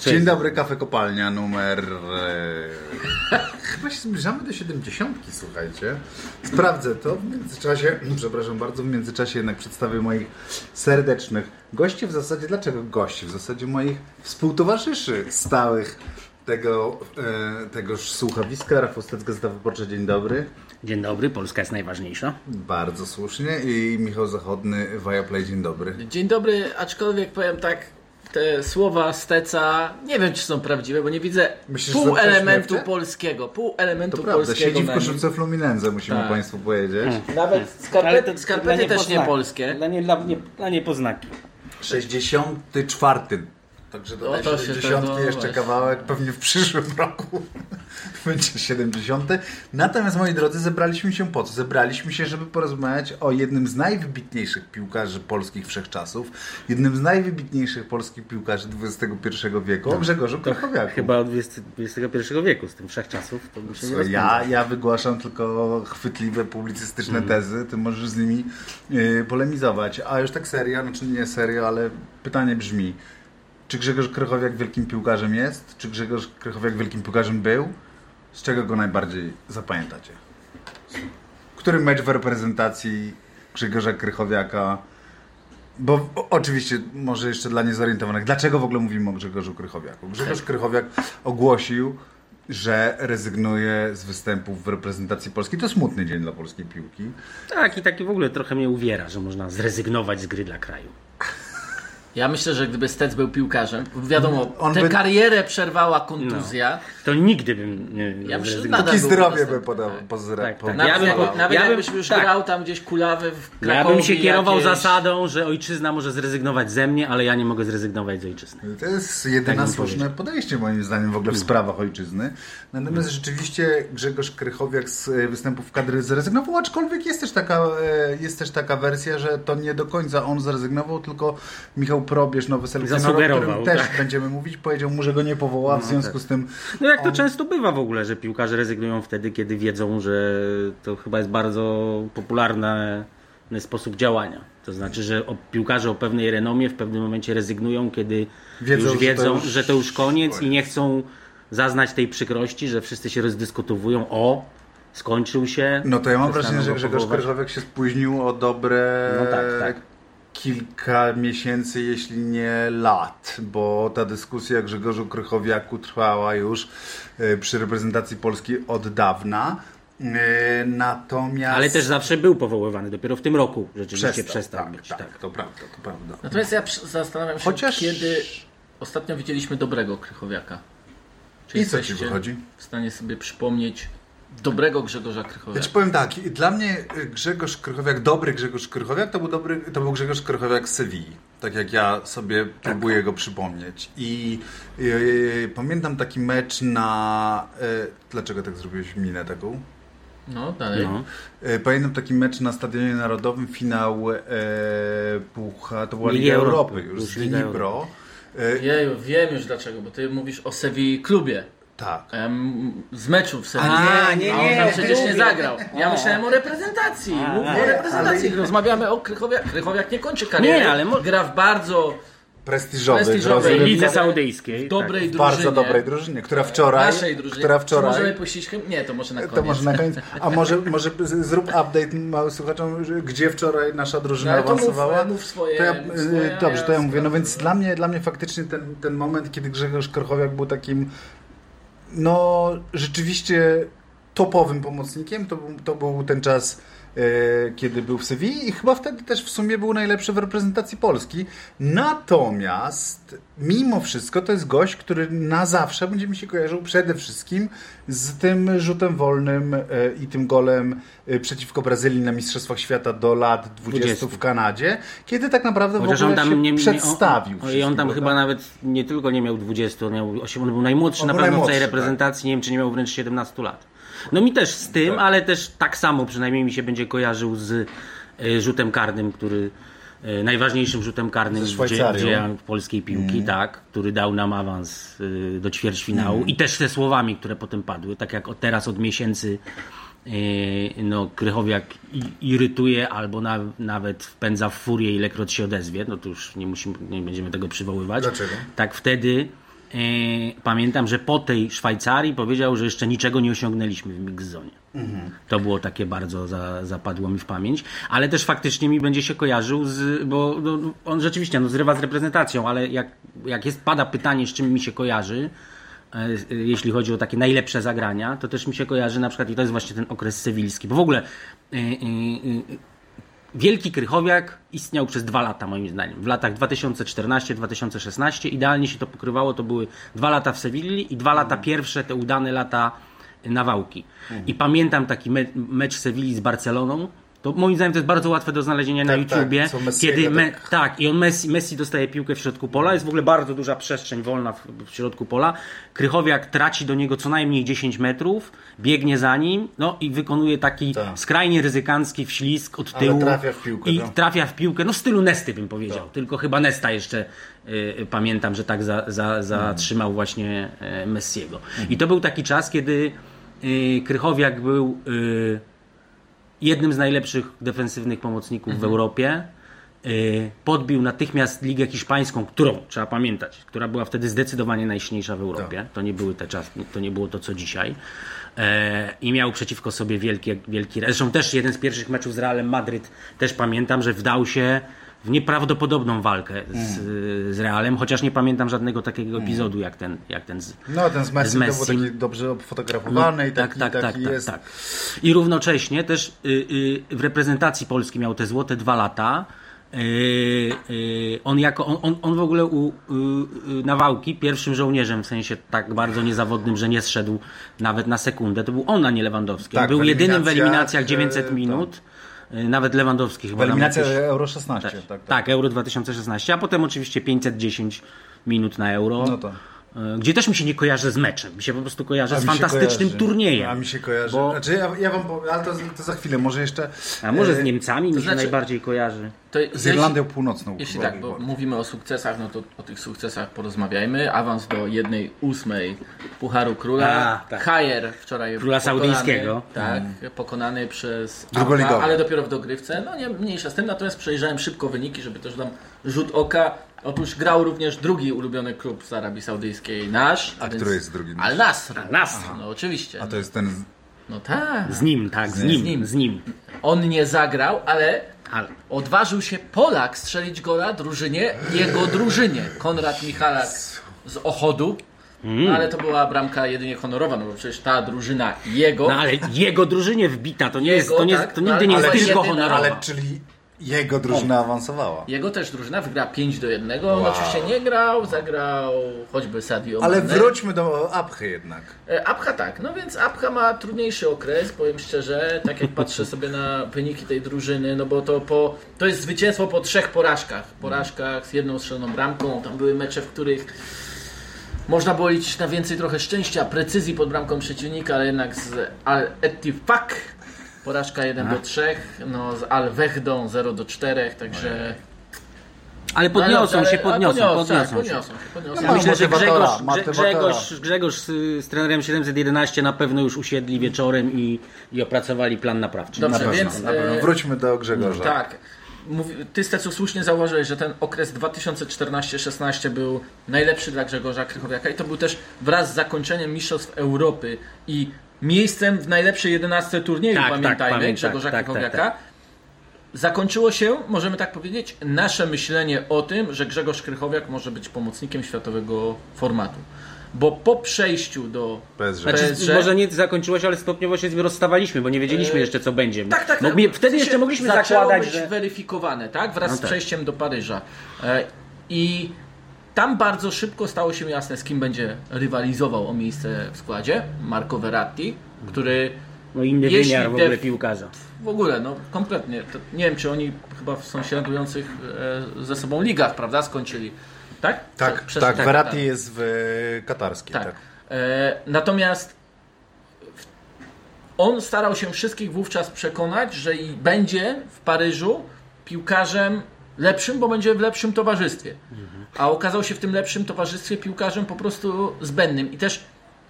To Dzień cześć. dobry, kafe kopalnia numer. E... Chyba się zbliżamy do 70, słuchajcie. Sprawdzę to w międzyczasie. Przepraszam bardzo, w międzyczasie jednak przedstawię moich serdecznych gości. W zasadzie, dlaczego gości? W zasadzie moich współtowarzyszy stałych tego, e, tegoż słuchowiska. Rafał Stec, Gazeta Wyborcza, dzień dobry. Dzień dobry, Polska jest najważniejsza. Bardzo słusznie. I Michał Zachodny, Viaplay, dzień dobry. Dzień dobry, aczkolwiek powiem tak, te słowa Steca nie wiem, czy są prawdziwe, bo nie widzę Myślisz, pół elementu polskiego. Pół elementu To prawda, polskiego. siedzi w koszulce Fluminense, musimy Tak. Państwu powiedzieć. Nawet skarpety, skarpety też nie polskie. Dla, nie, dla, nie, dla niepoznaki. 64. Także do O, tej to się 70 tego- jeszcze właśnie. kawałek, pewnie w przyszłym roku będzie 70. Natomiast moi drodzy, zebraliśmy się po co? Zebraliśmy się, żeby porozmawiać o jednym z najwybitniejszych piłkarzy polskich wszechczasów, jednym z najwybitniejszych polskich piłkarzy XXI wieku, o Grzegorzu Krychowiaku. Chyba XXI wieku, z tym wszechczasów, to bym się nie ja, ja wygłaszam tylko chwytliwe, publicystyczne tezy, ty możesz z nimi y, polemizować. A już tak serio, znaczy nie serio, ale pytanie brzmi, czy Grzegorz Krychowiak wielkim piłkarzem jest? Czy Grzegorz Krychowiak wielkim piłkarzem był? Z czego go najbardziej zapamiętacie? Który mecz w reprezentacji Grzegorza Krychowiaka bo oczywiście, może jeszcze dla niezorientowanych, dlaczego w ogóle mówimy o Grzegorzu Krychowiaku? Grzegorz Krychowiak ogłosił, że rezygnuje z występów w reprezentacji polskiej. To smutny dzień dla polskiej piłki. Tak, i taki w ogóle trochę mnie uwiera, że można zrezygnować z gry dla kraju. Ja myślę, że gdyby Stec był piłkarzem, wiadomo, On tę by- karierę przerwała kontuzja. To nigdy bym nie Ja myślę, że nadal zdrowie by podał, tak. pozra, Tak, po, tak. Nawet, Ja bym- nawet ja bym- jakbyś już tak. grał tam gdzieś kulawy w Ja Krakowie bym się kierował jakieś... zasadą, że ojczyzna może zrezygnować ze mnie, ale ja nie mogę zrezygnować z ojczyzny. To jest jedyne Tak słuszne podejście moim zdaniem w ogóle w sprawach ojczyzny. Natomiast rzeczywiście Grzegorz Krychowiak z e, występów kadry zrezygnował, aczkolwiek jest też, taka, e, jest też taka wersja, że to nie do końca on zrezygnował, tylko Michał Probierz, nowy selekcjoner, o którym Zasugerował, też tak. będziemy mówić, powiedział mu, że go nie powoła, w związku z tym No jak to on- często bywa w ogóle, że piłkarze rezygnują wtedy, kiedy wiedzą, że to chyba jest bardzo popularny sposób działania. To znaczy, że piłkarze o pewnej renomie w pewnym momencie rezygnują, kiedy Wiedzą, już że to wiedzą, już że to już koniec i koniec. nie chcą zaznać tej przykrości, że wszyscy się rozdyskutowują o skończył się. No to ja mam wrażenie, że go Grzegorz. Krychowiak się spóźnił o dobre No tak, tak. Kilka miesięcy, jeśli nie lat, bo ta dyskusja o Grzegorzu Krychowiaku trwała już e, przy reprezentacji Polski od dawna. E, Natomiast... Ale też zawsze był powoływany, dopiero w tym roku rzeczywiście przestał, tak, być. tak, Tak. to prawda, to prawda. Natomiast ja zastanawiam się, Chociaż- kiedy ostatnio widzieliśmy dobrego Krychowiaka. Czy I co ci wychodzi? w stanie sobie przypomnieć dobrego Grzegorza Krychowiaka? Znaczy powiem tak, dla mnie Grzegorz Krychowiak, dobry Grzegorz Krychowiak, to był, dobry, to był Grzegorz Krychowiak z Sewilli. Tak jak ja sobie próbuję go przypomnieć. I y, pamiętam taki mecz na... y, dlaczego tak zrobiłeś minę taką? No, dalej. No. Y, pamiętam taki mecz na Stadionie Narodowym, finał e, Pucha, to była Liga Liga Europy, Europy, już z. Y, Jeju, wiem już dlaczego, bo ty mówisz o Sevilla klubie. Tak. Em, z meczu w. A, nie, A on nie, tam przecież nie zagrał. Ja myślałem o reprezentacji. A, Mówię nie, o reprezentacji. Rozmawiamy o Krychowiak. Krychowiak nie kończy kariery. Nie, ale mo- Gra w bardzo Prestiżowy. Prestiżowej rozrywkowy, Lidze Saudyjskiej. w dobrej w drużynie. bardzo dobrej drużynie, która wczoraj... Naszej drużynie. Która Czy wczoraj... możemy puścić hymn? Nie, to może na koniec. To może na koniec. A może, może z- zrób update mały słuchaczom, że gdzie wczoraj nasza drużyna No, ale to mów- awansowała. mów swoje- To ja, mów y, swoje, a dobrze, to ja ja mówię. No więc dla mnie, dla mnie faktycznie ten, ten moment, kiedy Grzegorz Krychowiak był takim no rzeczywiście topowym pomocnikiem, to, to był ten czas kiedy był w Sewilli i chyba wtedy też w sumie był najlepszy w reprezentacji Polski. Natomiast mimo wszystko to jest gość, który na zawsze będzie mi się kojarzył przede wszystkim z tym rzutem wolnym e, i tym golem e, przeciwko Brazylii na Mistrzostwach Świata do lat 20, 20. w Kanadzie, kiedy tak naprawdę w ogóle on tam się nie, nie przedstawił. On, I on tam chyba prawda? nawet nie tylko nie miał 20, on, miał 8, on był najmłodszy On na był pewno w tej tak. reprezentacji. Nie wiem, czy nie miał wręcz 17 lat. No mi też z tym, Tak. ale też tak samo przynajmniej mi się będzie kojarzył z e, rzutem karnym, który e, najważniejszym rzutem karnym w, dziejach polskiej piłki, tak, który dał nam awans e, do ćwierćfinału i też te słowami, które potem padły, tak jak od teraz od miesięcy no, Krychowiak irytuje albo na, nawet wpędza w furię, ilekroć się odezwie, no to już nie, musimy, nie będziemy tego przywoływać. Dlaczego? Tak wtedy pamiętam, że po tej Szwajcarii powiedział, że jeszcze niczego nie osiągnęliśmy w mix-zonie. To było takie bardzo za, zapadło mi w pamięć, ale też faktycznie mi będzie się kojarzył z, bo no, on rzeczywiście no, zrywa z reprezentacją, ale jak, jak jest, pada pytanie, z czym mi się kojarzy, e, jeśli chodzi o takie najlepsze zagrania, to też mi się kojarzy na przykład, i to jest właśnie ten okres sewilski, bo w ogóle e, e, Wielki Krychowiak istniał przez dwa lata, moim zdaniem. W latach 2014-2016 idealnie się to pokrywało. To były dwa lata w Sewilli i dwa lata pierwsze, te udane lata Nawałki. I pamiętam taki me mecz Sewilli z Barceloną, to moim zdaniem to jest bardzo łatwe do znalezienia na Tak, tak, YouTubie. Messiego kiedy me, tak- tak, i on Messi, Messi dostaje piłkę w środku pola, jest w ogóle bardzo duża przestrzeń wolna w, w środku pola. Krychowiak traci do niego co najmniej 10 metrów, biegnie za nim, no i wykonuje taki Tak. skrajnie ryzykancki wślizg od Ale tyłu. trafia w piłkę, I tak. trafia w piłkę, no w stylu Nesty bym powiedział. Tylko chyba Nesta jeszcze y, y, pamiętam, że tak za, za, zatrzymał właśnie y, Messiego. I to był taki czas, kiedy y, Krychowiak był y, jednym z najlepszych defensywnych pomocników w Europie. Y, Podbił natychmiast Ligę Hiszpańską, którą trzeba pamiętać, która była wtedy zdecydowanie najsilniejsza w Europie. To nie były te czasy, to nie było to co dzisiaj. E, I miał przeciwko sobie wielki, wielki. Zresztą też jeden z pierwszych meczów z Realem Madryt też pamiętam, że wdał się w nieprawdopodobną walkę z, z Realem, chociaż nie pamiętam żadnego takiego epizodu jak ten, jak ten z, No, ten z Messi, z to był taki dobrze fotografowany i taki, taki jest. tak. I równocześnie też y, y, w reprezentacji Polski miał te złote dwa lata. Y, y, on, jako, on, on, on w ogóle u y, y, Nawałki, pierwszym żołnierzem, w sensie tak bardzo niezawodnym, że nie zszedł nawet na sekundę, to był on, a nie Lewandowski. Tak, on był jedynym w eliminacjach, eliminacjach 900 y, minut. Y, Nawet Lewandowski chyba tam jakieś- Euro 16, tak, tak, tak, Euro 2016, a potem oczywiście 510 minut na Euro. No to. Y, Gdzie też mi się nie kojarzy z meczem, mi się po prostu kojarzy A z fantastycznym kojarzy. turniejem. A mi się kojarzy. Bo- Znaczy, ja, ja wam powiem, ale to, to za chwilę, może jeszcze A może z e, Niemcami mi się znaczy- najbardziej kojarzy. To z Irlandią Północną. Jeśli tak, bo mówimy o sukcesach, no to o tych sukcesach porozmawiajmy. Awans do jednej ósmej Pucharu Króla. A, tak. Hajer wczoraj Króla pokonany, saudyjskiego. Tak, pokonany przez Drugoligowy. Alba, ale dopiero w dogrywce. No nie mniejsza z tym, natomiast przejrzałem szybko wyniki, żeby też dam rzut oka. Otóż grał również drugi ulubiony klub z Arabii Saudyjskiej, nasz. A który jest drugi nasz? Al Nasr. Nasr. No oczywiście. A to jest ten... z- No tak. Z nim, tak, z nim, nim. z nim. On nie zagrał, ale Ale Odważył się Polak strzelić gola drużynie, jego drużynie. Konrad Michalak z Ochodu. No, ale to była bramka jedynie honorowa, no bo przecież ta drużyna jego. No ale jego drużynie wbita, to nie jest, Jego, to, nie, tak, to nigdy nie jest tylko honorowa. Ale czyli jego drużyna awansowała. Jego też drużyna wygrała 5 do 1. On oczywiście nie grał, zagrał choćby Sadio Ale Mane. wróćmy do Apchy jednak. E, Abcha tak, no więc Abcha ma trudniejszy okres, powiem szczerze, tak jak patrzę sobie na wyniki tej drużyny, no bo to, po, to jest zwycięstwo po trzech porażkach. Porażkach z jedną strzeloną bramką, tam były mecze, w których można było liczyć na więcej trochę szczęścia, precyzji pod bramką przeciwnika, ale jednak z Al Ettifaq porażka 1 do 3, no z Al Wehdą 0 do 4, także... Ale No podniosą dobrze, się, ale- ale podniosą, podniosą, tak, podniosą się. podniosą się. podniosą Ja myślę, że Grzegorz. Grzegorz, Grzegorz z, z trenerem 711 na pewno już usiedli wieczorem i, i opracowali plan naprawczy. Dobrze, Na pewno, więc, na pewno. e, Wróćmy do Grzegorza. Tak. Mówi, ty Stecu słusznie zauważyłeś, że ten okres 2014-16 był najlepszy dla Grzegorza Krychowiaka i to był też wraz z zakończeniem Mistrzostw Europy i miejscem w najlepszej 11 turnieju, Tak, tak, pamiętajmy, pamiętam, Grzegorza tak, tak, Krychowiaka. tak. Zakończyło się, możemy tak powiedzieć, nasze myślenie o tym, że Grzegorz Krychowiak może być pomocnikiem światowego formatu. Bo po przejściu do PSG. Znaczy, PSG może nie zakończyło się, ale stopniowo się z nim rozstawaliśmy, bo nie wiedzieliśmy E, jeszcze co będzie. Tak, tak, Bo tak. mnie- W wtedy sensie jeszcze mogliśmy zakładać, być że... weryfikowane, tak? Wraz No z tak. przejściem do Paryża. E, I tam bardzo szybko stało się jasne, z kim będzie rywalizował o miejsce w składzie. Marco Verratti, który No inny wymiar w ogóle piłkarza. w ogóle, no kompletnie, to nie wiem, czy oni chyba w sąsiadujących e, ze sobą ligach, prawda, skończyli. Tak? Tak, Prze- przez- tak, tak, Verratti tak. jest w e, katarskim. Tak. Tak. E, natomiast on starał się wszystkich wówczas przekonać, że i będzie w Paryżu piłkarzem lepszym, bo będzie w lepszym towarzystwie. A okazał się w tym lepszym towarzystwie piłkarzem po prostu zbędnym. I też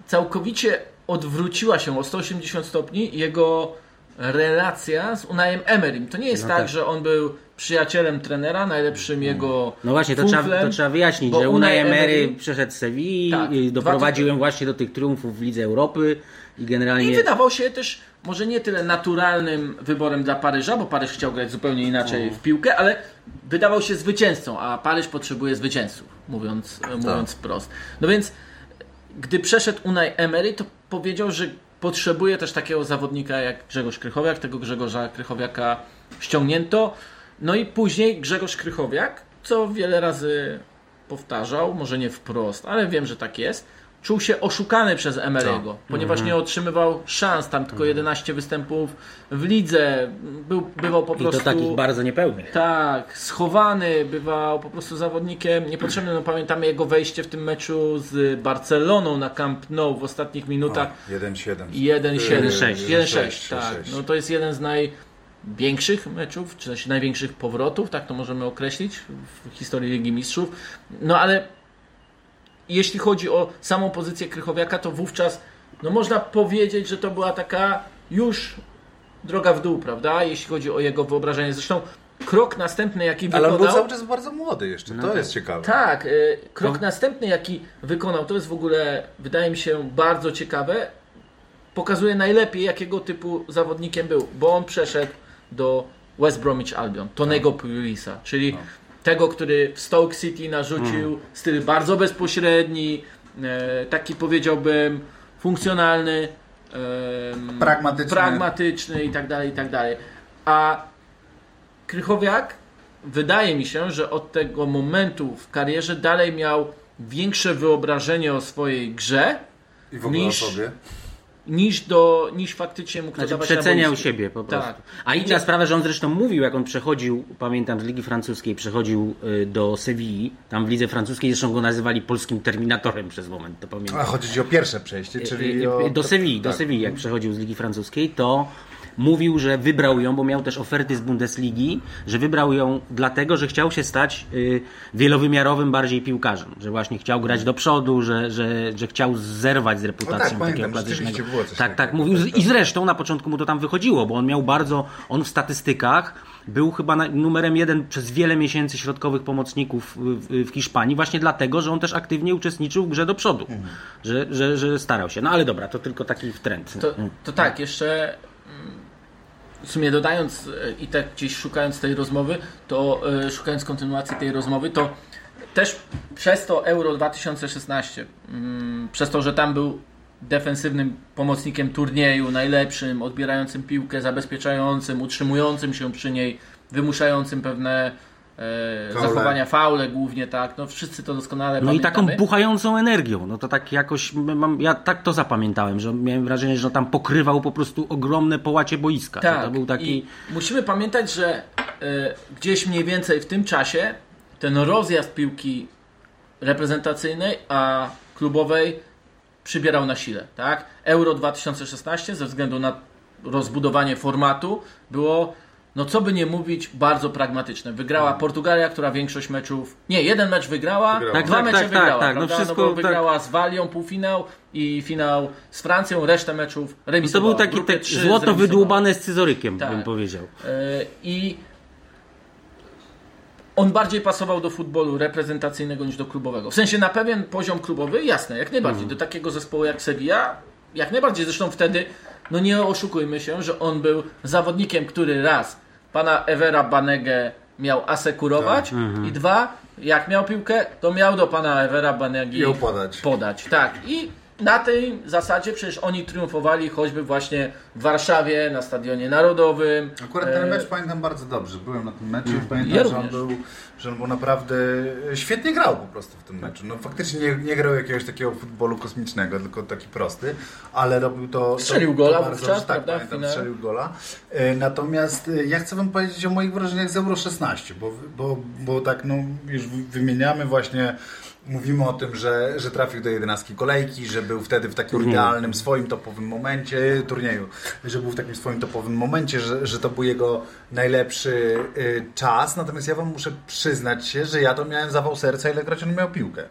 całkowicie odwróciła się o 180 stopni jego relacja z Unajem Emerym. To nie jest No tak, tak. że on był przyjacielem trenera, najlepszym jego No właśnie, to trzeba, to trzeba wyjaśnić, że Unai Emery przeszedł z Sewilli, Tak. i doprowadził ją właśnie do tych triumfów w Lidze Europy i generalnie... I wydawał się też może nie tyle naturalnym wyborem dla Paryża, bo Paryż chciał grać zupełnie inaczej w piłkę, ale wydawał się zwycięzcą, a Paryż potrzebuje zwycięzców, mówiąc, mówiąc wprost. No więc gdy przeszedł Unai Emery, to powiedział, że potrzebuje też takiego zawodnika jak Grzegorz Krychowiak. Tego Grzegorza Krychowiaka ściągnięto. No i później Grzegorz Krychowiak, co wiele razy powtarzał, może nie wprost, ale wiem, że tak jest, czuł się oszukany przez Emery'ego, ponieważ nie otrzymywał szans, tam tylko 11 występów w lidze, był, bywał po I prostu... to takich bardzo niepełnych. Tak, schowany, bywał po prostu zawodnikiem niepotrzebnym. No, pamiętamy jego wejście w tym meczu z Barceloną na Camp Nou w ostatnich minutach. 1-7. 1-7, 1-6, 1-6, tak. No to jest jeden z największych meczów, czy też największych powrotów, tak to możemy określić w historii Ligi Mistrzów. No ale jeśli chodzi o samą pozycję Krychowiaka, to wówczas no można powiedzieć, że to była taka już droga w dół, prawda? Jeśli chodzi o jego wyobrażenie. Zresztą krok następny, jaki Ale on był wykonał... cały czas bardzo młody jeszcze, to jest ciekawe. Tak, y, krok No. następny, jaki wykonał, to jest w ogóle, wydaje mi się, bardzo ciekawe. Pokazuje najlepiej, jakiego typu zawodnikiem był, bo on przeszedł do West Bromwich Albion, Tonego Purisa, czyli tego, który w Stoke City narzucił styl bardzo bezpośredni, e, taki powiedziałbym funkcjonalny, Pragmatyczny. pragmatyczny i tak dalej, i tak dalej. A Krychowiak wydaje mi się, że od tego momentu w karierze dalej miał większe wyobrażenie o swojej grze I w ogóle Niż- o sobie. Niż, do, niż faktycznie mógł to Znaczy dawać przeceniał siebie po prostu. Tak. A inna sprawa, że on zresztą mówił, jak on przechodził, pamiętam z Ligi Francuskiej, przechodził y, do Sewilli, tam w Lidze Francuskiej zresztą go nazywali polskim terminatorem przez moment, to pamiętam. A chodzi o pierwsze przejście, czyli Y, o... y, do Sewilli, do tak. Sewilli, jak przechodził z Ligi Francuskiej, to mówił, że wybrał ją, bo miał też oferty z Bundesligi, że wybrał ją dlatego, że chciał się stać y, wielowymiarowym bardziej piłkarzem, że właśnie chciał grać do przodu, że, że, że chciał zerwać z reputacją No tak, pamiętam, takiego klasycznego. rzeczywiście było coś tak, tak takiego. mówił i zresztą na początku mu to tam wychodziło, bo on miał bardzo, on w statystykach był chyba numerem jeden przez wiele miesięcy środkowych pomocników w, Hiszpanii, właśnie dlatego, że on też aktywnie uczestniczył w grze do przodu, Mhm. że, że, że starał się. No ale dobra, to tylko taki trend. To, to tak, jeszcze w sumie dodając e, i tak gdzieś szukając tej rozmowy, to e, szukając kontynuacji tej rozmowy, to też przez to Euro 2016, mm, przez to, że tam był defensywnym pomocnikiem turnieju, najlepszym, odbierającym piłkę, zabezpieczającym, utrzymującym się przy niej, wymuszającym pewne Faule. zachowania, faule głównie, tak, no wszyscy to doskonale No i pamiętamy. taką buchającą energią. No to tak jakoś, mam, ja tak to zapamiętałem, że miałem wrażenie, że on tam pokrywał po prostu ogromne połacie boiska. Tak, To był taki... i musimy pamiętać, że e, gdzieś mniej więcej w tym czasie ten rozjazd piłki reprezentacyjnej, a klubowej przybierał na sile. Tak? Euro 2016 ze względu na rozbudowanie formatu było, no co by nie mówić, bardzo pragmatyczne. Wygrała Portugalia, która większość meczów, nie, jeden mecz wygrała, Wygrała. Tak, dwa tak, mecze tak, wygrała, tak, no prawda? wszystko no wygrała z Walią półfinał i finał z Francją, resztę meczów No to remisowała. był taki te, złoto wydłubane scyzorykiem, Tak. bym powiedział. E, I on bardziej pasował do futbolu reprezentacyjnego niż do klubowego. W sensie na pewien poziom klubowy, jasne, jak najbardziej. Do takiego zespołu jak Sevilla, jak najbardziej. Zresztą wtedy, no nie oszukujmy się, że on był zawodnikiem, który raz pana Evera Banegę miał asekurować i dwa, jak miał piłkę, to miał do pana Evera Banegi podać. podać. Tak. I na tej zasadzie przecież oni triumfowali choćby właśnie w Warszawie na Stadionie Narodowym. Akurat ten E, mecz pamiętam bardzo dobrze. Byłem na tym meczu i pamiętam, Ja że, on był, że on był naprawdę świetnie grał po prostu w tym meczu. No faktycznie nie, nie grał jakiegoś takiego futbolu kosmicznego, tylko taki prosty, ale robił to. Strzelił to, gola to bardzo wówczas, tak, prawda, pamiętam, strzelił gola. E, Natomiast e, ja chcę Wam powiedzieć o moich wrażeniach z Euro 16, bo, bo, bo tak no, już wy- wymieniamy właśnie. Mówimy o tym, że, że trafił do jedenastki kolejki, że był wtedy w takim Turnieju. idealnym swoim topowym momencie, turnieju, że był w takim swoim topowym momencie, że, że to był jego najlepszy y, czas. Natomiast ja wam muszę przyznać się, że ja to miałem zawał serca, ilekroć on miał piłkę.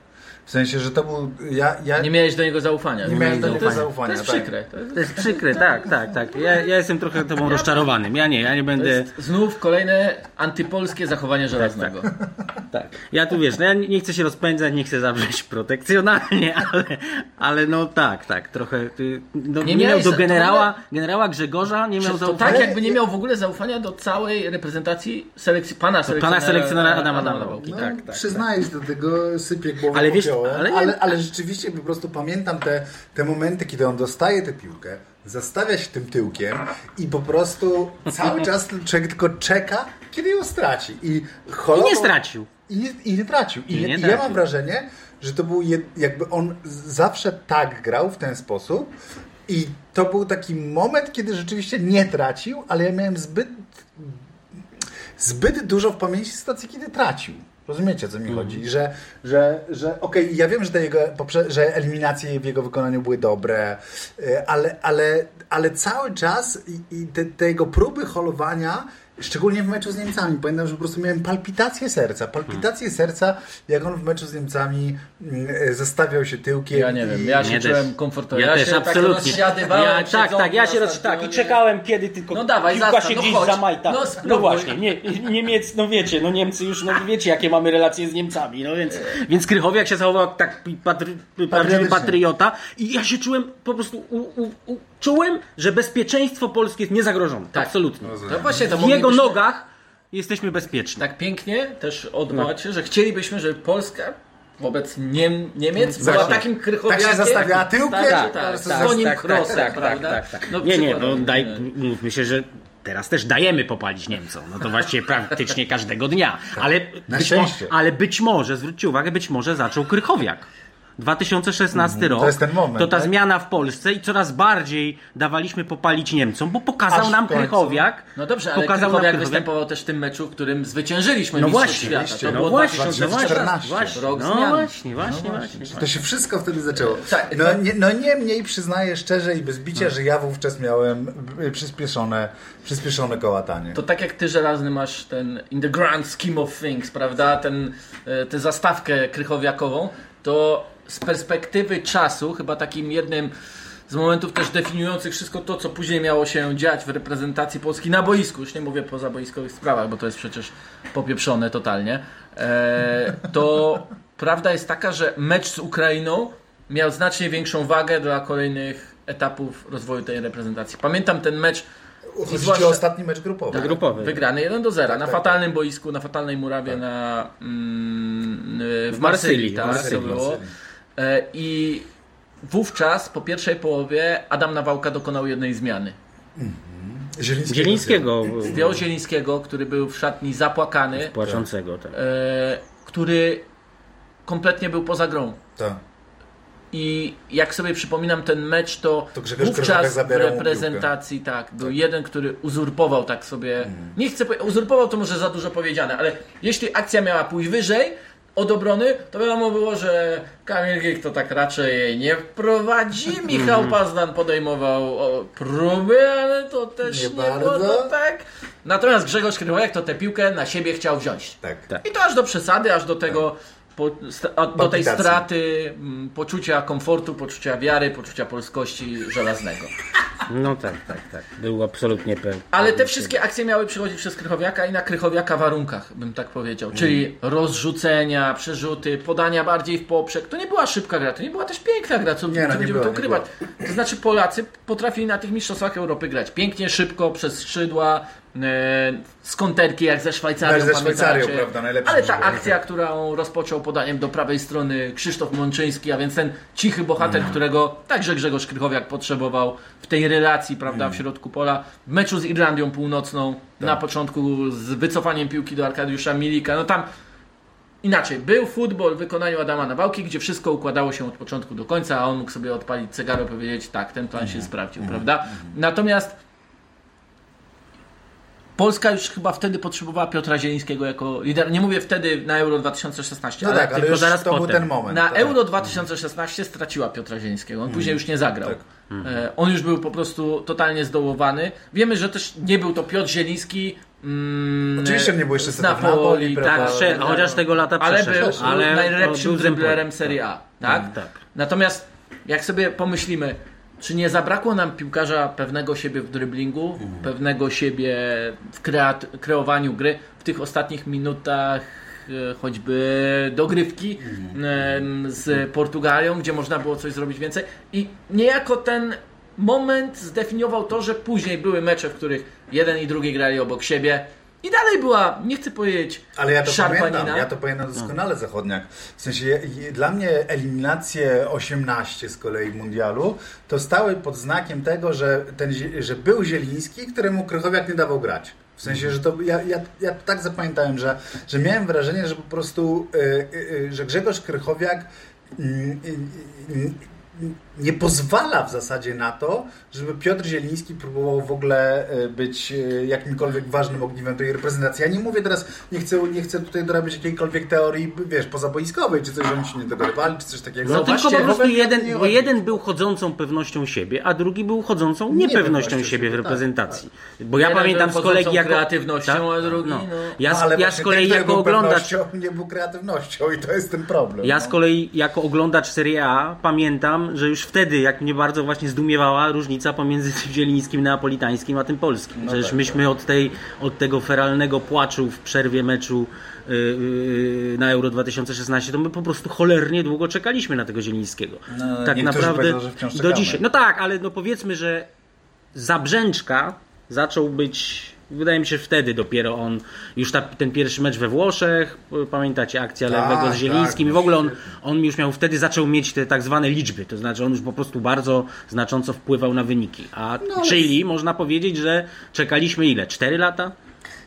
W sensie, że to był... Ja, ja Nie miałeś do niego zaufania. nie miałem do niego zaufania. To jest tak. przykre. To jest, To jest przykre, tak, tak, tak. Ja, ja jestem trochę tobą rozczarowanym. Ja nie, ja nie to będę... jest znów kolejne antypolskie zachowanie żelaznego. Tak. Ja tu wiesz, no ja nie chcę się rozpędzać, nie chcę zabrzeć protekcjonalnie, ale, ale no tak, tak, trochę. No, Nie nie, miał miałeś do generała, generała Grzegorza, nie miał To zaufania. tak jakby nie miał w ogóle zaufania do całej reprezentacji selekcji, pana selekcjonera, pana selekcjonera Adama Adama Nawałki. No, Tak, tak, przyznaję się do tego, sypię głową Ale wiesz, popiołem, ale ale, ale, rzeczywiście po prostu pamiętam te, te momenty, kiedy on dostaje tę piłkę, zastawia się tym tyłkiem i po prostu cały czas tylko czeka, kiedy ją straci. I, I holował, nie stracił. I nie, i nie tracił. I, I nie i ja tracił. mam wrażenie, że to był jed, jakby on zawsze tak grał w ten sposób i to był taki moment, kiedy rzeczywiście nie tracił, ale ja miałem zbyt zbyt dużo w pamięci sytuacji, kiedy tracił. Rozumiecie, co mi chodzi? Że, że, że okej, ja wiem, że, te jego, że eliminacje w jego wykonaniu były dobre, y, ale, ale, ale cały czas i, i te, te jego próby holowania, szczególnie w meczu z Niemcami, pamiętam, że po prostu miałem palpitację serca. Palpitację serca, jak on w meczu z Niemcami y, zastawiał się tyłkiem. Ja nie wiem, ja się czułem też. komfortowo. Ja, też, się tak absolutnie. ja, tak, tak, ja się roz... tak i czekałem, kiedy tylko No dawaj, piłka zastaw, się no gdzieś chodź. zamajta. No No, właśnie, nie, Niemiec, no wiecie, no Niemcy już, no wiecie, jakie mamy relacje z Niemcami, no więc, więc Krychowiak się zachował tak patry, patriota i ja się czułem po prostu, u, u, u, czułem, że bezpieczeństwo Polskie jest niezagrożone, Tak. absolutnie. To właśnie to W jego nogach jesteśmy bezpieczni. Tak pięknie też się, że chcielibyśmy, żeby Polska wobec Niem, Niemiec Właśnie. była takim krychowiakiem. Tak się zastawiała tyłkiem, Tak, tak, tak, z konim tak, tak, tak, tak, tak. No, nie, nie, no daj, mówmy się, że teraz też dajemy popalić Niemcom. No to właściwie praktycznie każdego dnia. Ale Na być, ale być może, zwróćcie uwagę, być może zaczął Krychowiak. 2016 rok. to jest ten moment, To ta tak? zmiana w Polsce i coraz bardziej dawaliśmy popalić Niemcom, bo pokazał Aż nam. Krychowiak. No dobrze, ale pokazał nam Krychowiak Krychowiak. występował też w tym meczu, w którym zwyciężyliśmy No właśnie, Świata. To No było właśnie, 2014. no 2014. właśnie, Rok no zmian. właśnie, właśnie, właśnie. To się wszystko wtedy zaczęło. Tak, No, to- nie, no niemniej przyznaję szczerze i bez bicia, że ja wówczas miałem y, przyspieszone, przyspieszone kołatanie. To tak jak ty żelazny masz ten in the grand scheme of things, prawda, ten, e, tę zastawkę krychowiakową, to z perspektywy czasu chyba takim jednym z momentów też definiujących wszystko to, co później miało się dziać w reprezentacji Polski na boisku, już nie mówię po zaboiskowych sprawach, bo to jest przecież popieprzone totalnie, e, to prawda jest taka, że mecz z Ukrainą miał znacznie większą wagę dla kolejnych etapów rozwoju tej reprezentacji. Pamiętam ten mecz Chodzi zwłaszcza- ostatni mecz grupowy. Grupowy. Wygrany 1 do 0 na tak, fatalnym boisku, na fatalnej murawie na, mm, w W Marsylii. Marsylii, Tak, w Marsylii. E, I wówczas po pierwszej połowie Adam Nawałka dokonał jednej zmiany. Zielińskiego. Zielińskiego Zdjął Zielińskiego, który był w szatni zapłakany, płaczącego. Tak. e, który kompletnie był poza grą. Tak. I jak sobie przypominam ten mecz, to, To Grzegorz wówczas w reprezentacji tak, był jeden, który uzurpował tak sobie. Nie chcę powiedzieć, uzurpował to może za dużo powiedziane, ale jeśli akcja miała pójść wyżej od obrony, to wiadomo było, że Kamil Gik to tak raczej jej nie wprowadzi. Michał Pazdan podejmował próby, ale to też Nie nie, bardzo. było tak. Natomiast Grzegorz Krychowiak to tę piłkę na siebie chciał wziąć. Tak. Tak. I to aż do przesady, aż do tego, po, do tej straty mm, poczucia komfortu, poczucia wiary, poczucia polskości żelaznego. No tak, tak, tak. Był absolutnie pewny. Ale te wszystkie akcje miały przychodzić przez Krychowiaka i na Krychowiaka warunkach, bym tak powiedział. Czyli rozrzucenia, przerzuty, podania bardziej w poprzek. To nie była szybka gra, to nie była też piękna gra, co, Nie, no, będziemy była, to ukrywać. To znaczy Polacy potrafili na tych mistrzostwach Europy grać pięknie, szybko, przez skrzydła, z konterki jak ze Szwajcarią, ze Szwajcarią, prawda, najlepszy Ale ta akcja, którą rozpoczął podaniem do prawej strony Krzysztof Mączyński, a więc ten cichy bohater, Mm. którego także Grzegorz Krychowiak potrzebował w tej relacji, prawda, Mm. w środku pola. W meczu z Irlandią Północną, Tak. na początku z wycofaniem piłki do Arkadiusza Milika. No tam inaczej, był futbol w wykonaniu Adama Nawałki, gdzie wszystko układało się od początku do końca, a on mógł sobie odpalić cegaro i powiedzieć, tak, ten plan Mhm. się sprawdził, prawda? Natomiast Polska już chyba wtedy potrzebowała Piotra Zielińskiego jako lidera. Nie mówię wtedy na Euro 2016, No ale tak, ale tylko już zaraz to był potem. ten moment. na tak. Euro 2016 straciła Piotra Zielińskiego. On później już nie zagrał. Tak. E, On już był po prostu totalnie zdołowany. Wiemy, że też nie był to Piotr Zieliński Mm, Oczywiście nie było jeszcze z Napoli, tak? Tak, chociaż tego lata ale przeszedł. był, ale był najlepszym był driblerem Serie A. Tak? Tak. Natomiast jak sobie pomyślimy, czy nie zabrakło nam piłkarza pewnego siebie w driblingu, Mhm. pewnego siebie w kreat- kreowaniu gry w tych ostatnich minutach e, choćby dogrywki Mhm. em, z Portugalią, gdzie można było coś zrobić więcej i niejako ten moment zdefiniował to, że później były mecze, w których jeden i drugi grali obok siebie i dalej była, nie chcę powiedzieć Ale ja to szarpanina. pamiętam, ja to pamiętam doskonale zachodniak. W sensie je, dla mnie eliminacje 18 z kolei mundialu to stały pod znakiem tego, że, ten, że był Zieliński, któremu Krychowiak nie dawał grać. W sensie, że to ja, ja, ja tak zapamiętałem, że, że miałem wrażenie, że po prostu, y, y, y, że Grzegorz Krychowiak mm, y, y, y, nie pozwala w zasadzie na to, żeby Piotr Zieliński próbował w ogóle y, być y, jakimkolwiek ważnym ogniwem tej reprezentacji. Ja nie mówię teraz, nie chcę, nie chcę tutaj dorabiać jakiejkolwiek teorii, wiesz, pozaboiskowej, czy coś, że oni się nie dogadywali, czy coś takiego. No tylko właśnie, po prostu jeden, nie bo jeden był chodzącą pewnością siebie, a drugi był chodzącą niepewnością Niepewnością siebie w tak, reprezentacji. Bo ja Jeden pamiętam z kolei chodzącą jako... kreatywnością, a drugi, no. Ja, No, ale ja z kolei ten, jako oglądacz... nie był kreatywnością i to jest ten problem. Ja no. z kolei jako oglądacz Serie A pamiętam, że już wtedy, jak mnie bardzo właśnie zdumiewała różnica pomiędzy tym zielińskim neapolitańskim a tym polskim. No Przecież tak, myśmy od, tej, od tego feralnego płaczu w przerwie meczu yy, yy, na Euro 2016, to my po prostu cholernie długo czekaliśmy na tego zielińskiego. No, tak naprawdę do dzisiaj. No tak, ale no powiedzmy, że Zabrzęczka zaczął być, wydaje mi się wtedy dopiero on, już ta, ten pierwszy mecz we Włoszech, pamiętacie akcja Tak, lewego z tak, Zielińskim i w ogóle on, on już miał wtedy zaczął mieć te tak zwane liczby, to znaczy on już po prostu bardzo znacząco wpływał na wyniki. A No, ale- czyli można powiedzieć, że czekaliśmy ile? Cztery lata?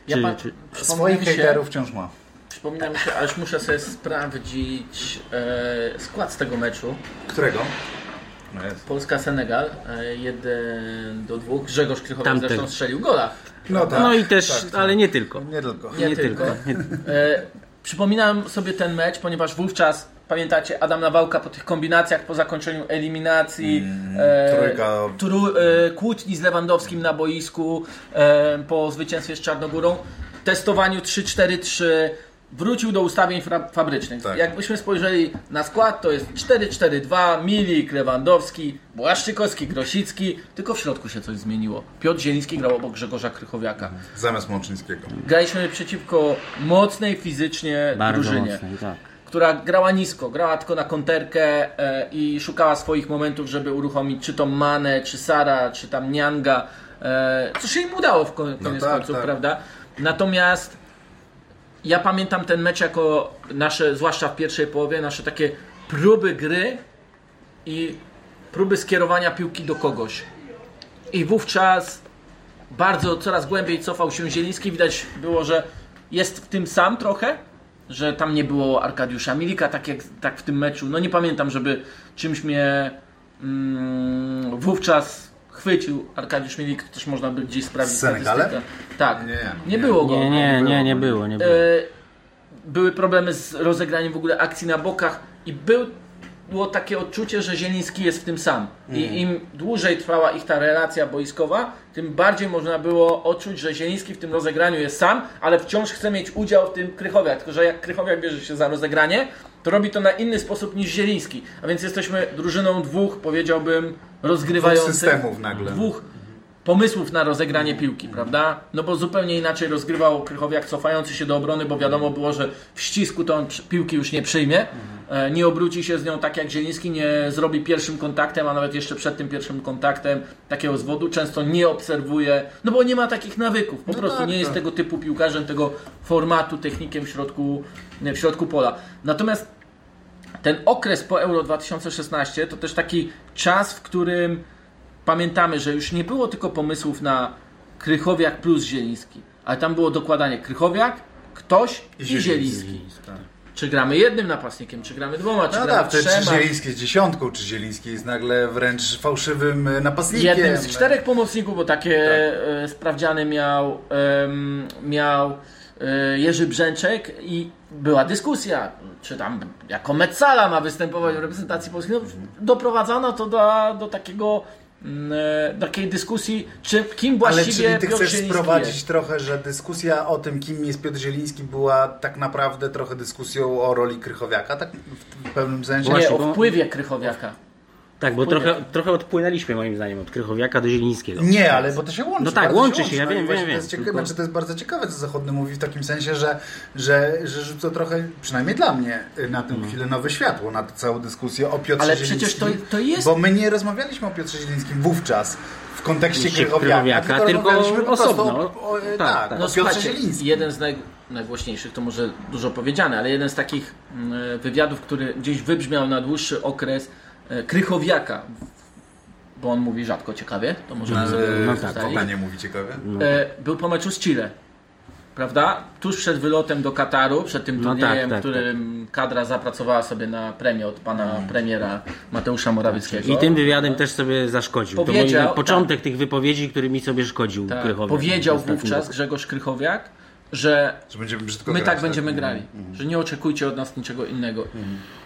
Ja Czy, pa- czy... Swoich mi się- hejterów wciąż ma. Przypomina mi się, aż muszę sobie sprawdzić e, skład z tego meczu. Którego? No. Polska-Senegal, e, 1 do 2. Grzegorz Krychowiak zresztą strzelił gola. No, tak, No i też, tak, tak. ale nie tylko. Nie tylko. Nie, Nie tylko. tylko. E, przypominam sobie ten mecz, ponieważ wówczas, pamiętacie, Adam Nawałka po tych kombinacjach, po zakończeniu eliminacji, e, trójka. tru, e, kłótni z Lewandowskim na boisku, e, po zwycięstwie z Czarnogórą, testowaniu 3-4-3, wrócił do ustawień fabrycznych. Tak. Jakbyśmy spojrzeli na skład, to jest 4-4-2, Milik, Lewandowski, Błaszczykowski, Grosicki, tylko w środku się coś zmieniło. Piotr Zieliński grał obok Grzegorza Krychowiaka. Zamiast Mączyńskiego. Graliśmy przeciwko mocnej fizycznie Bardzo drużynie, mocno, tak. która grała nisko, grała tylko na konterkę e, i szukała swoich momentów, żeby uruchomić czy to Mane, czy Sara, czy tam Nianga, e, co się im udało w kon- koniec tak, końców, tak. prawda? Natomiast ja pamiętam ten mecz jako nasze, zwłaszcza w pierwszej połowie, nasze takie próby gry i próby skierowania piłki do kogoś. I wówczas bardzo coraz głębiej cofał się Zieliński. Widać było, że jest w tym sam trochę, że tam nie było Arkadiusza Milika, tak jak tak w tym meczu. No nie pamiętam, żeby czymś mnie mm, wówczas chwycił Arkadiusz Milik, to też można by gdzieś sprawdzić statystykę. Tak, Nie, nie, nie. było go. Nie, nie, nie, nie było, nie było. E, były problemy z rozegraniem w ogóle akcji na bokach i był, było takie odczucie, że Zieliński jest w tym sam. I im dłużej trwała ich ta relacja boiskowa, tym bardziej można było odczuć, że Zieliński w tym rozegraniu jest sam, ale wciąż chce mieć udział w tym Krychowiak. Tylko, że jak Krychowiak bierze się za rozegranie, to robi to na inny sposób niż Zieliński. A więc jesteśmy drużyną dwóch, powiedziałbym, Dwóch rozgrywających systemów nagle. dwóch pomysłów na rozegranie piłki, prawda? No bo zupełnie inaczej rozgrywał Krychowiak cofający się do obrony, bo wiadomo było, że w ścisku to on piłki już nie przyjmie, e, nie obróci się z nią tak jak Zieliński, nie zrobi pierwszym kontaktem, a nawet jeszcze przed tym pierwszym kontaktem takiego zwodu, często nie obserwuje, no bo nie ma takich nawyków, po No prostu tak, nie jest tak. tego typu piłkarzem, tego formatu, technikiem w środku, w środku pola. Natomiast ten okres po Euro 2016 to też taki czas, w którym pamiętamy, że już nie było tylko pomysłów na Krychowiak plus Zieliński, ale tam było dokładanie Krychowiak, ktoś i, Zieliński. Tak. Czy gramy jednym napastnikiem, czy gramy dwoma, czy No gramy tak, wtedy czy trzema. Zieliński jest dziesiątką, czy Zieliński jest nagle wręcz fałszywym e, napastnikiem. Jednym z czterech pomocników, bo takie Tak. e, sprawdziany miał, miał e, Jerzy Brzęczek i była dyskusja, czy tam jako Metzala ma występować w reprezentacji polskiej. No, doprowadzono to do, do takiego takiej dyskusji, czy kim Ale właściwie czyli ty Piotr chcesz Zieliński sprowadzić jest. trochę, że dyskusja o tym, kim jest Piotr Zieliński była tak naprawdę trochę dyskusją o roli Krychowiaka, tak w, pewnym sensie? Nie, o wpływie Krychowiaka. Tak, bo Wpłynie. trochę, trochę odpłynęliśmy moim zdaniem od Krychowiaka do Zielińskiego. Nie, ale bo to się łączy. No tak, łączy się, ja no wiem, właśnie wiem, To jest, wiem, ciekawe, tylko- znaczy to jest bardzo ciekawe, co Zachodny mówi w takim sensie, że, że, że rzuca trochę, przynajmniej dla mnie, na tę chwilę nowe światło, na tę całą dyskusję o Piotrze Ale Zielińskim. przecież to- to jest- Bo my nie rozmawialiśmy o Piotrze Zielińskim wówczas w kontekście Krychowiaka, tylko prostu osobno. o, o, Tak, tak, tak. o No Piotrze słuchajcie, Zielińskim. jeden z naj, najgłośniejszych, to może dużo powiedziane, ale jeden z takich mm, wywiadów, który gdzieś wybrzmiał na dłuższy okres Krychowiaka, bo on mówi rzadko ciekawie, to możemy sobie No, No tak, tak, nie mówi ciekawe? e, był po meczu z Chile. Prawda? Tuż przed wylotem do Kataru, przed tym No turniejem, tak, tak, którym kadra zapracowała sobie na premię od pana premiera Mateusza Morawieckiego. I tym wywiadem też sobie zaszkodził. to Powiedział, był początek tych wypowiedzi, który mi sobie szkodził tak, Krychowiak. powiedział wówczas. Grzegorz Krychowiak, że Że My grać, tak będziemy grali, że nie oczekujcie od nas niczego innego.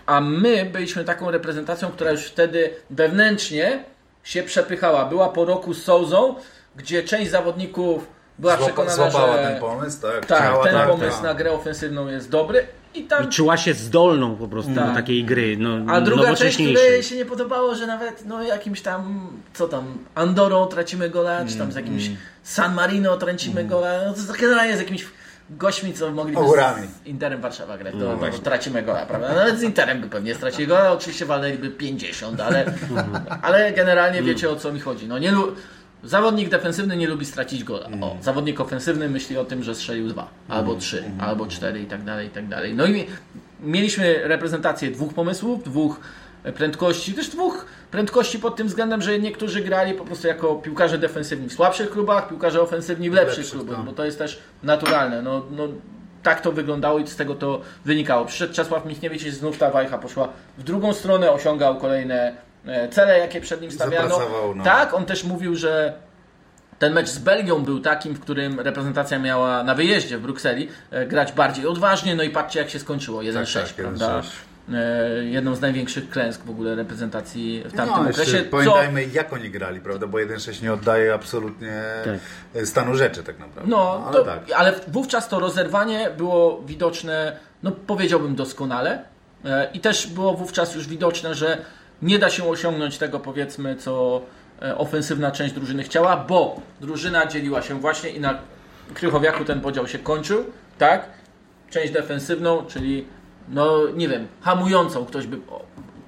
A my byliśmy taką reprezentacją, która już wtedy wewnętrznie się przepychała. Była po roku z Souzą, gdzie część zawodników była Złapa, przekonana, że ten pomysł, tak? tak, ten tak, pomysł tak. na grę ofensywną jest dobry i tam I czuła się zdolną po prostu do Tak. takiej gry. No, a druga część, której się nie podobało, że nawet no, jakimś tam, co tam, Andorą tracimy gola, czy tam z jakimś Mm. San Marino tracimy gola, no to generalnie z jakimiś gośćmi, co mogliby Ogórami. z Interem Warszawa grać, to, to tracimy gola, prawda? Nawet z Interem by pewnie stracili gola, oczywiście walnęliby 50, ale, ale generalnie wiecie o co mi chodzi. No, nie lu- Zawodnik defensywny nie lubi stracić gola. O, zawodnik ofensywny myśli o tym, że strzelił dwa, albo trzy, albo cztery i tak dalej, i tak dalej. No i mieliśmy reprezentację dwóch pomysłów, dwóch prędkości, też dwóch prędkości pod tym względem, że niektórzy grali po prostu jako piłkarze defensywni w słabszych klubach, piłkarze ofensywni w lepszych Lepszych, klubach, tak. bo to jest też naturalne. No, no, tak to wyglądało i z tego to wynikało. Przyszedł Czesław Michniewicz i znów ta wajcha poszła w drugą stronę, osiągał kolejne cele, jakie przed nim stawiano. No. Tak, on też mówił, że ten mecz z Belgią był takim, w którym reprezentacja miała na wyjeździe w Brukseli e, grać bardziej odważnie, no i patrzcie jak się skończyło, 1-6, tak, prawda? 1-6. E, Jedną z największych klęsk w ogóle reprezentacji w tamtym No, okresie. pamiętajmy jak oni grali, prawda? Bo 1-6 nie oddaje absolutnie stanu rzeczy tak naprawdę. No, ale to, tak. ale wówczas to rozerwanie było widoczne, no powiedziałbym doskonale. E, I też było wówczas już widoczne, że nie da się osiągnąć tego powiedzmy, co e, ofensywna część drużyny chciała, bo drużyna dzieliła się właśnie i na Krychowiaku ten podział się kończył, tak? Część defensywną, czyli no nie wiem, hamującą ktoś by.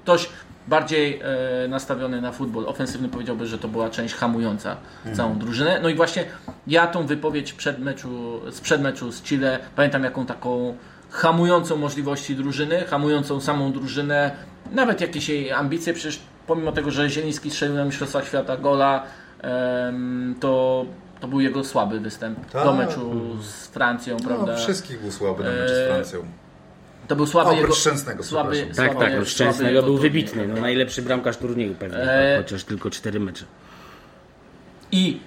Ktoś bardziej e, nastawiony na futbol ofensywny powiedziałby, że to była część hamująca całą drużynę. No i właśnie ja tą wypowiedź przed meczu, sprzed meczu z Chile pamiętam jaką taką hamującą możliwości drużyny, hamującą samą drużynę, nawet jakieś jej ambicje, przecież pomimo tego, że Zieliński strzelił na Mistrzostwach Świata gola, to, to był jego słaby występ Tak. do meczu z Francją, prawda? No, wszystkich był słaby na mecz z E, Francją. To był słaby Oprócz jego... Szczęsnego, słaby. Tak, słaby, tak, słaby od Szczęsnego był turniej, wybitny. No, prawda? najlepszy bramkarz turnieju pewnie, E, chociaż tylko cztery mecze. I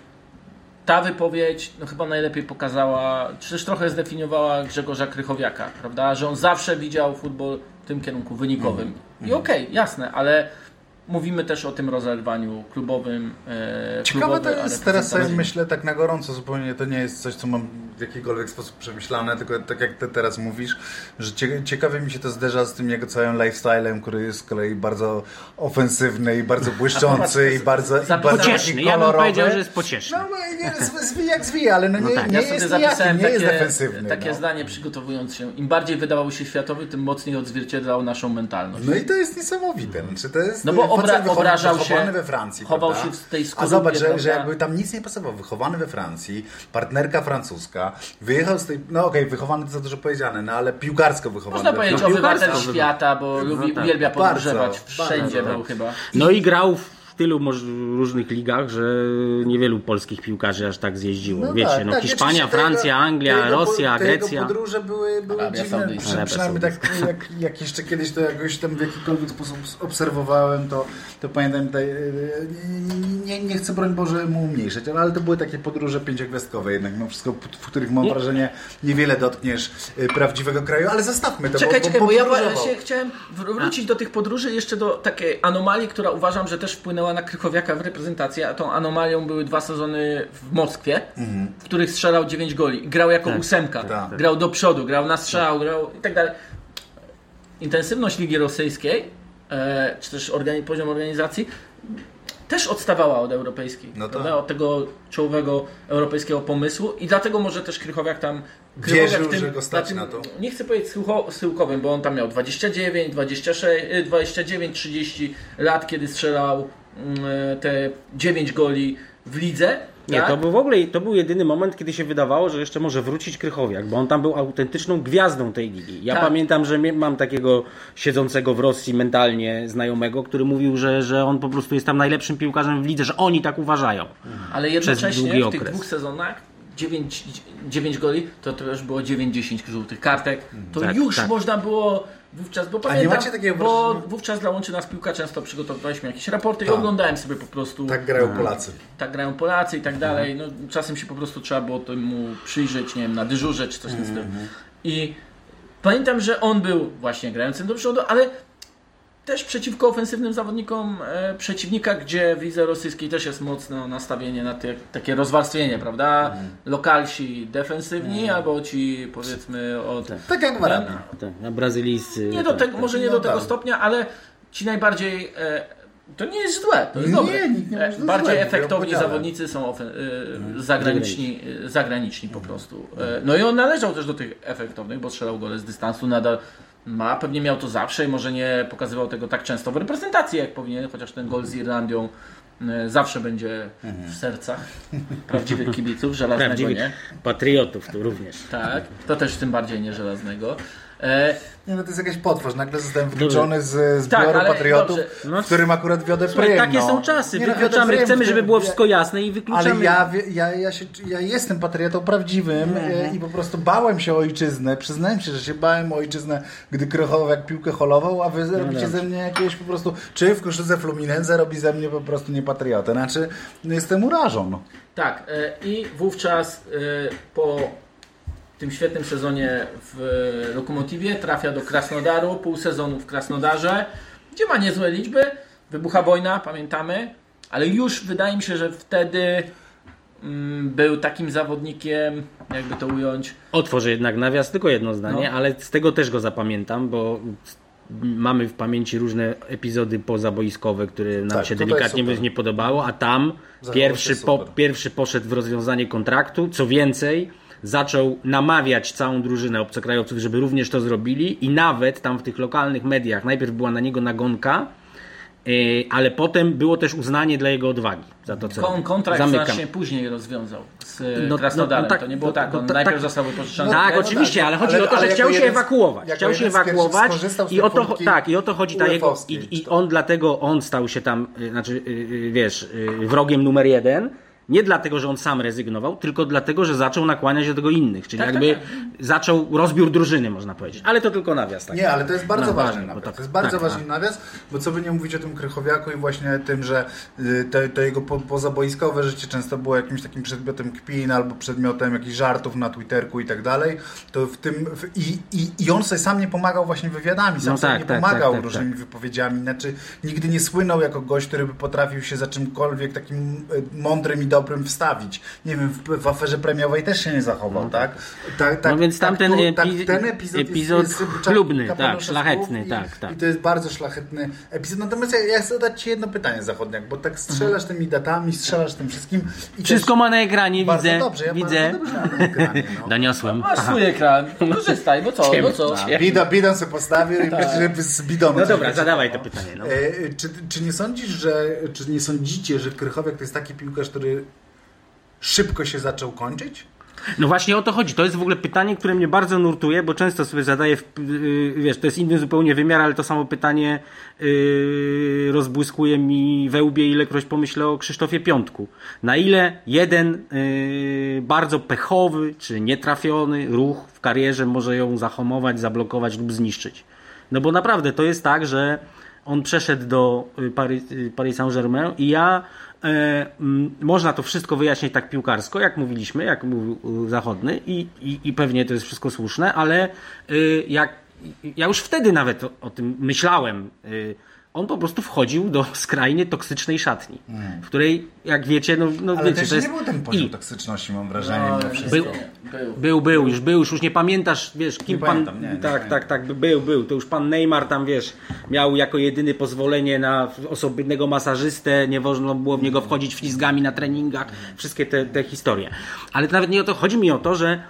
ta wypowiedź no, chyba najlepiej pokazała, czy też trochę zdefiniowała Grzegorza Krychowiaka, prawda? Że on zawsze widział futbol w tym kierunku wynikowym. Mhm. I okej, jasne, ale mówimy też o tym rozerwaniu klubowym. E, Ciekawe to klubowy, jest teraz sobie myślę tak na gorąco, zupełnie to nie jest coś, co mam w jakikolwiek sposób przemyślane, tylko tak jak ty teraz mówisz, że cie, ciekawie mi się to zderza z tym jego całym lifestylem, który jest z kolei bardzo ofensywny i bardzo błyszczący i bardzo, i za- bardzo Pocieszny, ja bym kolorowy. powiedział, że jest pocieszny. No nie, z- zwij jak zwija, ale no nie, tak. nie Ja sobie jest zapisałem nijakim, nie jest takie, defensywny. takie no. zdanie przygotowując się. Im bardziej wydawał się światowy, tym mocniej odzwierciedlał naszą mentalność. No i to jest niesamowite. Znaczy to jest No bo obra- wychowany- obrażał się, wychowany we Francji. chował prawda? się w tej A skorupie, zobacz, że, że jakby tam nic nie pasowało. Wychowany we Francji, partnerka francuska, wyjechał z tej. No okej, wychowany to za dużo powiedziane, no ale piłkarsko wychowany. Można powiedzieć Francji. obywatel świata, bo lubi, tak. uwielbia Bardzo, podróżować. Wszędzie bardzo, był chyba. No i grał w tylu moż- różnych ligach, że niewielu polskich piłkarzy aż tak zjeździło. Wiecie, tak, no tak, Hiszpania, Francja, jego- Anglia, te jego, Rosja, te jego Grecja. podróże były, były Arabia dziwne. Arabia przynajmniej tak, jak, jak jeszcze kiedyś to jakoś tam w jakikolwiek sposób obserwowałem, to, to pamiętam, te, nie, nie, nie chcę broń Boże mu umniejszać, ale to były takie podróże pięciogwiazdkowe jednak, no wszystko, w których mam wrażenie niewiele dotkniesz y, prawdziwego kraju, ale zostawmy to, Czekaj, bo, czekaj, bo, bo ja się chciałem wr- wrócić do tych podróży jeszcze do takiej anomalii, która uważam, że też wpłynęła wpłynęła na Krychowiaka w reprezentacji, a tą anomalią były dwa sezony w Moskwie, w których strzelał 9 goli. Grał jako Tak. ósemka, Tak. grał do przodu, grał na strzał, grał i tak dalej. Intensywność Ligi Rosyjskiej, e, czy też organi- poziom organizacji, też odstawała od europejskiej, No tak. prawda? od tego czołowego europejskiego pomysłu i dlatego może też Krychowiak tam Wierzył, w tym- że go stać tym- na to. Nie chcę powiedzieć schyłko- schyłkowym, bo on tam miał 29, 26, y, 29, 30 lat, kiedy strzelał te 9 goli w lidze. Nie, tak? to był w ogóle to był jedyny moment, kiedy się wydawało, że jeszcze może wrócić Krychowiak, bo on tam był autentyczną gwiazdą tej ligi. Ja Tak. pamiętam, że mam takiego siedzącego w Rosji mentalnie znajomego, który mówił, że, że on po prostu jest tam najlepszym piłkarzem w lidze, że oni tak uważają. Ale przez jednocześnie w tych dwóch sezonach 9, 9 goli, to też było 9-10 żółtych kartek. To Tak, już tak. można było wówczas, bo nie pamiętam, macie takiego bo wówczas dla Łączy Nas Piłka często przygotowywaliśmy jakieś raporty i Tak. oglądałem sobie po prostu Tak grają Polacy. tak grają Polacy i tak dalej. No, czasem się po prostu trzeba było temu przyjrzeć, nie wiem, na dyżurze czy coś w tym stylu. I pamiętam, że on był właśnie grającym do przodu, ale też przeciwko ofensywnym zawodnikom e, przeciwnika, gdzie w lidze rosyjskiej też jest mocno nastawienie na te, takie rozwarstwienie, prawda? Lokalsi defensywni, albo ci powiedzmy od... Tak jak w Arabie. Tak, na brazylijscy. Nie do tak, tego, tak. może nie No do tego tak. stopnia, ale ci najbardziej. E, to nie jest złe, to jest Nie, dobre. nikt nie E, Bardziej złe, efektowni zawodnicy są ofen- e, zagraniczni, e, zagraniczni po prostu. E, no i on należał też do tych efektownych, bo strzelał gole z dystansu, nadal ma, pewnie miał to zawsze i może nie pokazywał tego tak często w reprezentacji, jak powinien, chociaż ten gol z Irlandią e, zawsze będzie w sercach prawdziwych kibiców, żelaznego Prawdziwych nie. patriotów tu również. Tak, to też tym bardziej nie żelaznego. E, Nie, no to jest jakaś potwarz. Nagle zostałem wykluczony z Tak, zbioru ale patriotów. No, w którym akurat wiodę prym. takie no. są czasy, Nie, no, wykluczamy, prym, chcemy, żeby było wszystko jasne i wykluczamy. Ale ja, ja, ja, się, ja jestem patriotą prawdziwym e, i po prostu bałem się o ojczyznę. Przyznałem się, że się bałem o ojczyznę, gdy Krychowiak piłkę holował, a wy robicie dobrze. ze mnie jakiegoś po prostu... Czy w koszulce Fluminense robi ze mnie po prostu niepatriotę. Znaczy, no, jestem urażą. No. Tak, e, i wówczas po tym świetnym sezonie w Lokomotywie trafia do Krasnodaru, pół sezonu w Krasnodarze, gdzie ma niezłe liczby, wybucha wojna, pamiętamy, ale już wydaje mi się, że wtedy mm, był takim zawodnikiem, jakby to ująć, Otworzę jednak nawias, tylko jedno zdanie, No. ale z tego też go zapamiętam, bo mamy w pamięci różne epizody pozaboiskowe, które nam Tak, się delikatnie nie podobało, a tam pierwszy, po, pierwszy poszedł w rozwiązanie kontraktu, co więcej zaczął namawiać całą drużynę obcokrajowców, żeby również to zrobili i nawet tam w tych lokalnych mediach najpierw była na niego nagonka, yy, ale potem było też uznanie dla jego odwagi za to, co kon, kontrakt Zamykam. znacznie później rozwiązał z e, No, Krasnodarem. no, no tak, to nie było no, tak, no, on tak, najpierw tak. został wypożyczony. Tak, No, oczywiście, tak, ale chodzi ale- o to, że chciał się jeden ewakuować. Chciał się ewakuować i o to, tak, i o to chodzi ta jego. I, I on dlatego on stał się tam, y, znaczy, wiesz, wrogiem numer jeden. Nie dlatego, że on sam rezygnował, tylko dlatego, że zaczął nakłaniać do tego innych. Czyli Tak, jakby tak, zaczął rozbiór drużyny, można powiedzieć. Ale to tylko nawias. Tak. Nie, ale to jest bardzo No, ważny ważne, bo nawias. tak- to jest bardzo tak, ważny nawias, bo co by nie mówić o tym Krychowiaku i właśnie tym, że y, to, to jego po, pozaboiskowe życie często było jakimś takim przedmiotem kpin albo przedmiotem jakichś żartów na Twitterku i tak dalej, to w tym w, i, i, i on sobie sam nie pomagał właśnie wywiadami, sam No sobie tak, nie tak, pomagał tak, tak, różnymi wypowiedziami, znaczy nigdy nie słynął jako gość, który by potrafił się za czymkolwiek takim y, mądrym i dobrym wstawić. Nie wiem, w, w aferze premiowej też się nie zachował, tak? tak, tak No więc tamten tu- epi- ten epizod, epizod jest, jest chlubny, tak, szlachetny, i, tak, tak. I to jest bardzo szlachetny epizod. Natomiast ja, ja chcę zadać Ci jedno pytanie, Zachodniak, bo tak strzelasz tymi datami, strzelasz tym wszystkim. I Wszystko ma na ekranie, bardzo widzę. dobrze, ja widzę. dobrze mam na ekranie, no. Doniosłem. Masz swój ekran, korzystaj, bo co, no co? A, Bidon, bidon sobie postawił i myślę, żeby z bidonu. No dobra, zadawaj to pytanie. No. E, czy, czy nie sądzisz, że, czy nie sądzicie, że Krychowiak to jest taki piłkarz, który szybko się zaczął kończyć? No właśnie o to chodzi. To jest w ogóle pytanie, które mnie bardzo nurtuje, bo często sobie zadaję, yy, wiesz, to jest inny zupełnie wymiar, ale to samo pytanie yy, rozbłyskuje mi we łbie, ilekroć pomyślę o Krzysztofie Piątku. Na ile jeden yy, bardzo pechowy czy nietrafiony ruch w karierze może ją zahamować, zablokować lub zniszczyć. No bo naprawdę to jest tak, że on przeszedł do y, Paris, y, Paris Saint-Germain i ja można to wszystko wyjaśnić tak piłkarsko, jak mówiliśmy, jak mówił y, Zachodny i, i, i pewnie to jest wszystko słuszne, ale y, jak ja już wtedy nawet o, o tym myślałem. On po prostu wchodził do skrajnie toksycznej szatni, w której, jak wiecie, no, no Ale wiecie, też to jest... nie był ten poziom i toksyczności, mam wrażenie. No, był, Był. był, był, już był, już nie pamiętasz, wiesz, kim pan... pamiętam, nie, nie tak, tak, tak, był, był. To już pan Neymar tam, wiesz, miał jako jedyny pozwolenie na osobnego masażystę, nie wolno było w niego wchodzić ślizgami na treningach, wszystkie te, te historie. Ale to nawet nie o to, chodzi mi o to, że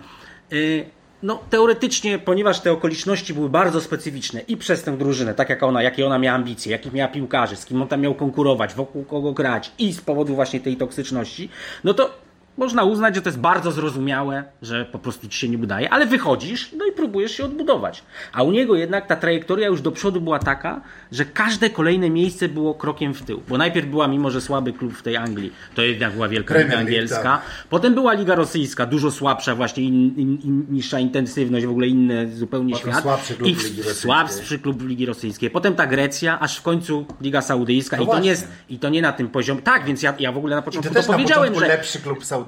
y, no, teoretycznie, ponieważ te okoliczności były bardzo specyficzne i przez tę drużynę, tak jak ona, jakie ona miała ambicje, jakich miała piłkarzy, z kim on tam miał konkurować, wokół kogo grać i z powodu właśnie tej toksyczności, no to można uznać, że to jest bardzo zrozumiałe, że po prostu ci się nie udaje, ale wychodzisz, no i próbujesz się odbudować. A u niego jednak ta trajektoria już do przodu była taka, że każde kolejne miejsce było krokiem w tył. Bo najpierw była, mimo że słaby klub w tej Anglii, to jednak była Wielka Premier Liga Angielska. tak. Potem była Liga Rosyjska, dużo słabsza, właśnie in, in, in, niższa intensywność, w ogóle inny zupełnie Potem świat. słabszy klub I Ligi Rosyjskiej. słabszy klub Ligi Rosyjskiej. Potem ta Grecja, aż w końcu Liga Saudyjska. No I, to nie I to nie na tym poziomie. Tak, więc ja, ja w ogóle na I początku to to, na powiedziałem, początku że lepszy klub saudyjski,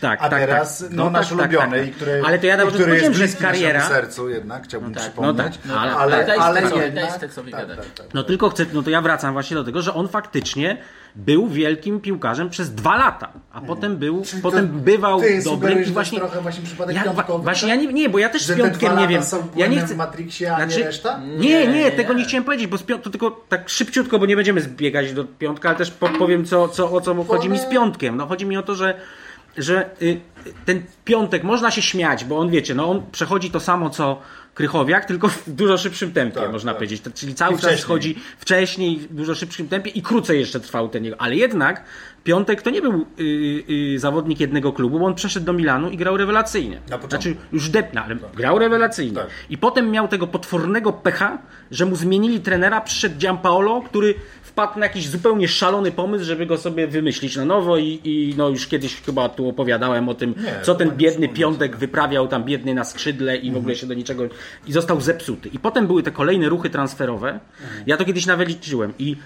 Tak, a tak, teraz tak. no, No nasz tak, tak, ulubiony, tak. i który, Ale to ja i który jest bliski kariera- naszemu sercu jednak, chciałbym tak, przypomnieć. no tak, no tak, ale, ale daj ale tekstowi- jednak... tak, tak, tak. No tylko chcę, no to ja wracam właśnie do tego, że on faktycznie był wielkim piłkarzem przez dwa lata, a potem był, Czyli potem to bywał ty dobrym i właśnie... jest trochę właśnie przypadek Ja, piątkowy, właśnie tak? ja nie, nie, bo ja też Że z piątkiem nie wiem. Ja nie chcę. w Matrixie, a nie Znaczy, reszta? Nie, nie, Nie, tego nie. nie chciałem powiedzieć, bo z piąt, to tylko tak szybciutko, bo nie będziemy zbiegać do piątka, ale też po, powiem co, co, o co chodzi mi z piątkiem. No chodzi mi o to, że że y, ten piątek można się śmiać, bo on wiecie, no on przechodzi to samo co Krychowiak, tylko w dużo szybszym tempie, Tak, można tak. powiedzieć. Czyli cały I czas wcześniej. schodzi wcześniej, w dużo szybszym tempie i krócej jeszcze trwał ten jego. Ale jednak Piątek to nie był y, y, zawodnik jednego klubu, bo on przeszedł do Milanu i grał rewelacyjnie. Znaczy już depna, ale grał rewelacyjnie. Tak. I potem miał tego potwornego pecha, że mu zmienili trenera, przyszedł Giampaolo, który wpadł na jakiś zupełnie szalony pomysł, żeby go sobie wymyślić na nowo i, i no już kiedyś chyba tu opowiadałem o tym, Nie, co ten biedny piątek wyprawiał tam biedny na skrzydle i w ogóle się do niczego i został zepsuty. I potem były te kolejne ruchy transferowe. Ja to kiedyś nawet liczyłem i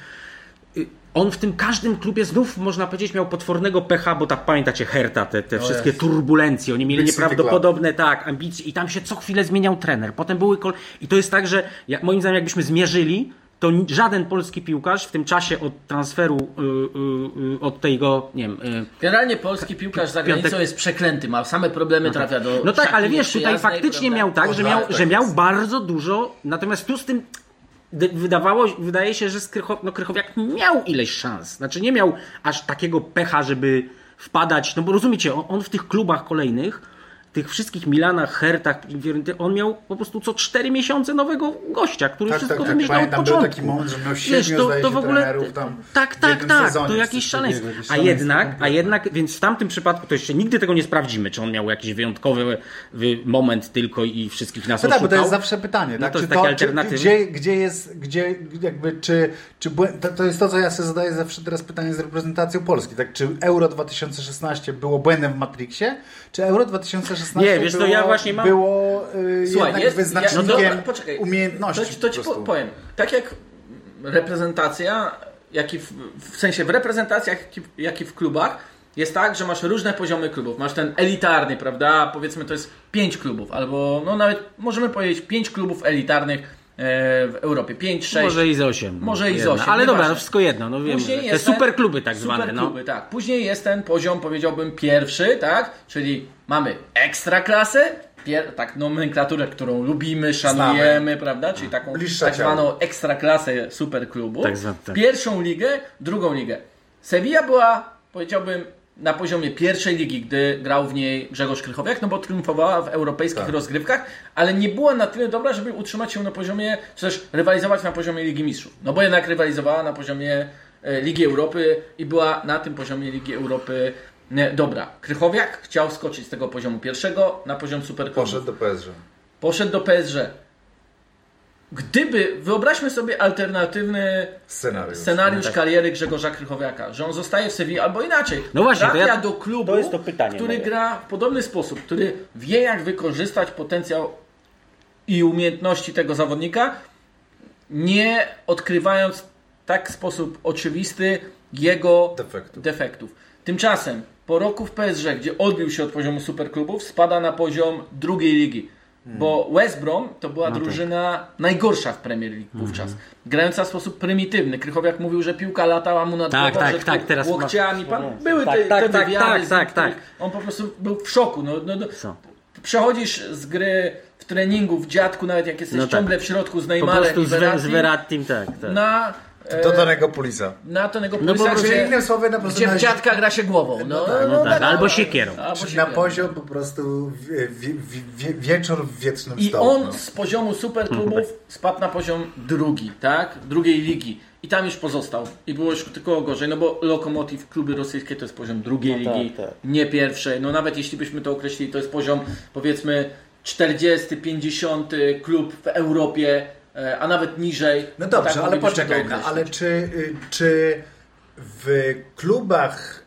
y, on w tym każdym klubie znów, można powiedzieć, miał potwornego pecha, bo tak pamiętacie Herta, te, te wszystkie jest. turbulencje, oni mieli Big nieprawdopodobne tak, ambicje i tam się co chwilę zmieniał trener. Potem były kol... I to jest tak, że jak, moim zdaniem jakbyśmy zmierzyli, to żaden polski piłkarz w tym czasie od transferu, y, y, y, od tego, nie wiem, Generalnie polski piłkarz za granicą Piątek- jest przeklęty, ma same problemy, trafia do No tak, ale wiesz, tutaj faktycznie miał tak, że tak, miał, tak że miał jest. bardzo dużo, natomiast tu z tym wydawało, wydaje się, że Krycho, no Krychowiak miał ileś szans. Znaczy nie miał aż takiego pecha, żeby wpadać, no bo rozumiecie, on, on w tych klubach kolejnych, tych wszystkich Milanach, Hertach, on miał po prostu co cztery miesiące nowego gościa, który Tak, wszystko tak, tak. wymyślał od Pamiętam, był początku. taki moment, że miał Wiesz, siedmiu, zdaje się, trenerów tam tak, w tak, tak, to jakieś szaleństwo. A jednak, a jednak, więc w tamtym przypadku, to jeszcze nigdy tego nie sprawdzimy, czy on miał jakiś wyjątkowy wy- moment tylko i wszystkich nas No tak, bo to oszukał. jest zawsze pytanie, No tak? to czy czy, alternatywy. gdzie, gdzie jest, gdzie jakby, czy, czy to, to jest to, co ja sobie zadaję zawsze teraz pytanie z reprezentacją Polski, tak? Czy Euro 2016 było błędem w Matrixie, czy Euro 2016 Nie, wiesz, to było, ja właśnie mam- było y, Słuchaj, jest, wyznacznikiem ja, no dobra, poczekaj, umiejętności To, ci- to ci po powiem. Tak jak reprezentacja, jak i w, w sensie w reprezentacjach, jak i, jak i w klubach, jest tak, że masz różne poziomy klubów. Masz ten elitarny, prawda? Powiedzmy to jest pięć klubów, albo no nawet możemy powiedzieć pięć klubów elitarnych w Europie. Pięć, sześć. Może i z 8. Może i z Jedna. osiem, Ale dobra, no wszystko jedno, no wiem. Później Te jest ten- superkluby tak zwane, no. Superkluby, tak. Później jest ten poziom, powiedziałbym, pierwszy, tak? Czyli mamy ekstraklasę, pier- tak nomenklaturę, którą lubimy, szanujemy, prawda? Czyli taką Bliższa tak ciału. zwaną ekstraklasę superklubu. Tak zwa- tak. Pierwszą ligę, drugą ligę. Sevilla była, powiedziałbym, na poziomie pierwszej ligi, gdy grał w niej Grzegorz Krychowiak, no bo triumfowała w europejskich Tak. rozgrywkach, ale nie była na tyle dobra, żeby utrzymać się na poziomie, czy też rywalizować na poziomie Ligi Mistrzów. No bo jednak rywalizowała na poziomie e, Ligi Europy i była na tym poziomie Ligi Europy nie, dobra. Krychowiak chciał skoczyć z tego poziomu pierwszego na poziom Superklubu. Poszedł do PSG. Poszedł do PSG. Gdyby, wyobraźmy sobie alternatywny Scenariusz. scenariusz tak. kariery Grzegorza Krychowiaka, że on zostaje w Sevilla albo inaczej. No właśnie, to trafia ja- do klubu, to jest to pytanie który moje. gra w podobny sposób, który wie jak wykorzystać potencjał i umiejętności tego zawodnika, nie odkrywając tak w sposób oczywisty jego Defektów. defektów. Tymczasem po roku w PSG, gdzie odbił się od poziomu superklubów, spada na poziom drugiej ligi. Bo West Brom to była drużyna najgorsza w Premier League wówczas. Grająca w sposób prymitywny. Krychowiak mówił, że piłka latała mu nad Tak, głową, tak, że tak, teraz łokciami. Pan, No, były tak, te, tak, te tak, wywiady tak, tak, tak. On po prostu był w szoku. No, no, no. Co? Przechodzisz z gry w treningu, w dziadku, nawet jak jesteś No tak. ciągle w środku z Po Neymarem prostu i z, Ver- z Verrattim, Verrattim, tak. tak. na... e, To Tonego Pulisa. na Tonego No bo Pulisa, prostu- Czyli gdzie, innymi słowy, na prostu gdzie na, w dziadka gra się głową. No, tak, No tak, albo siekierą. albo na poziom po prostu wie, wie, wie, wieczór w wiecznym I stołu. on no. z poziomu superklubów spadł na poziom drugi, tak? Drugiej ligi. I tam już pozostał. I było już tylko gorzej, no bo Lokomotiv, kluby rosyjskie to jest poziom drugiej No tak, ligi, tak. nie pierwszej. No nawet jeśli byśmy to określili, to jest poziom powiedzmy 40, 50 klub w Europie, a nawet niżej. No dobrze, Tak ale poczekaj, no, ale czy, y, czy w klubach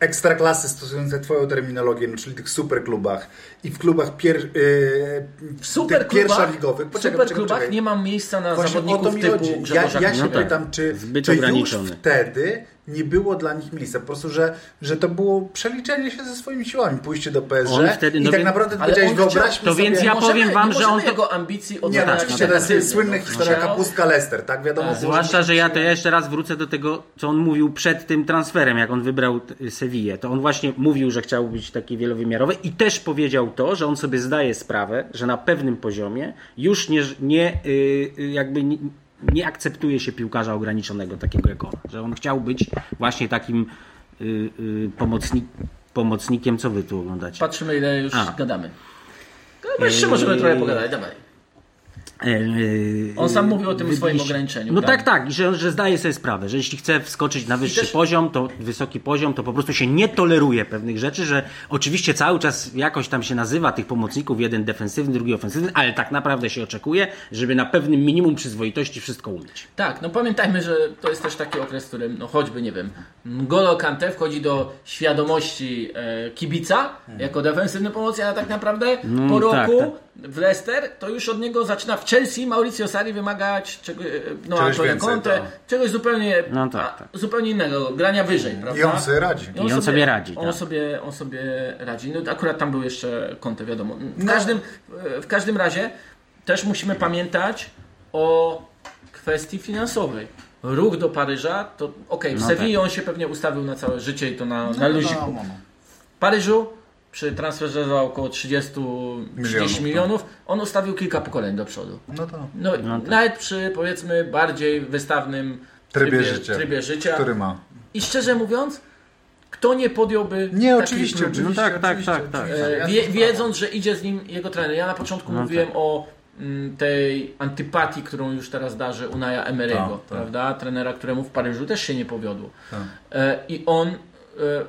ekstraklasy stosujące twoją terminologię, no, czyli tych superklubach i w klubach pier, yy, W superklubach, pierwszoligowych, w poczekaj, superklubach poczekaj, nie mam miejsca na Właśnie o to zawodników mi typu chodzi. Ja, ja się No tak. pytam, czy, czy już ograniczony. wtedy nie było dla nich miejsca. Po prostu, że, że to było przeliczenie się ze swoimi siłami, pójście do PSG On wtedy- i no tak więc- naprawdę powiedziałeś, wyobraźmy To sobie... więc ja Możemy- powiem wam, że on jego ambicji Nie, no, oczywiście to jest słynna historia Chciał- kapustka Leicester, tak? Wiadomo, Tak. Zwłaszcza, że ja to jeszcze raz wrócę do tego, co on mówił przed tym transferem, jak on wybrał Sewillę. To on właśnie mówił, że chciał być taki wielowymiarowy i też powiedział to, że on sobie zdaje sprawę, że na pewnym poziomie już nie, nie y, y, jakby nie, nie akceptuje się piłkarza ograniczonego takiego jak on. Że on chciał być właśnie takim y, y, pomocnik, pomocnikiem, co wy tu oglądacie. Patrzymy ile już A. gadamy. No, jeszcze możemy trochę pogadać, dawaj. Yy, On sam mówił o tym wybiliście- swoim ograniczeniu, No prawda? tak, tak, i że, że zdaje sobie sprawę, że jeśli chce wskoczyć na wyższy też- poziom, to wysoki poziom, to po prostu się nie toleruje pewnych rzeczy, że oczywiście cały czas jakoś tam się nazywa tych pomocników, jeden defensywny, drugi ofensywny, ale tak naprawdę się oczekuje, żeby na pewnym minimum przyzwoitości wszystko umieć. Tak, no pamiętajmy, że to jest też taki okres, w którym, no choćby, nie wiem, N'Golo Kante wchodzi do świadomości e, kibica jako defensywny pomocnik, a tak naprawdę No, po tak, roku tak. W Leicester to już od niego zaczyna w Chelsea Mauricio Sarri wymagać czego, e, no, Czegoś więcej, Conte, tak. czegoś zupełnie, No tak, a, tak. zupełnie innego, grania wyżej, prawda? I on sobie radzi. I on sobie radzi, On, tak. sobie, on sobie radzi. No, akurat tam był jeszcze Conte, wiadomo. W, No. każdym, w każdym razie też musimy pamiętać o kwestii finansowej. Ruch do Paryża, to okej, w No Sewilli on się pewnie ustawił na całe życie i to na, na luziku. no, no, no. W Paryżu przy transferze za około 30 30 Milionów, milionów, on ustawił kilka pokoleń do przodu. No to No, tak. Nawet przy powiedzmy bardziej wystawnym trybie życia. trybie życia. który ma. I szczerze mówiąc, kto nie podjąłby Nie, oczywiście, próby? oczywiście. No tak, tak, oczywiście, tak, tak. oczywiście. Wie, sprawa. wiedząc, że idzie z nim jego trener. Ja na początku No mówiłem tak. o mm, tej antypatii, którą już teraz darzy Unaja Emery'ego, Tak, tak. prawda? Trenera, któremu w Paryżu też się nie powiodło. Tak. E, I on,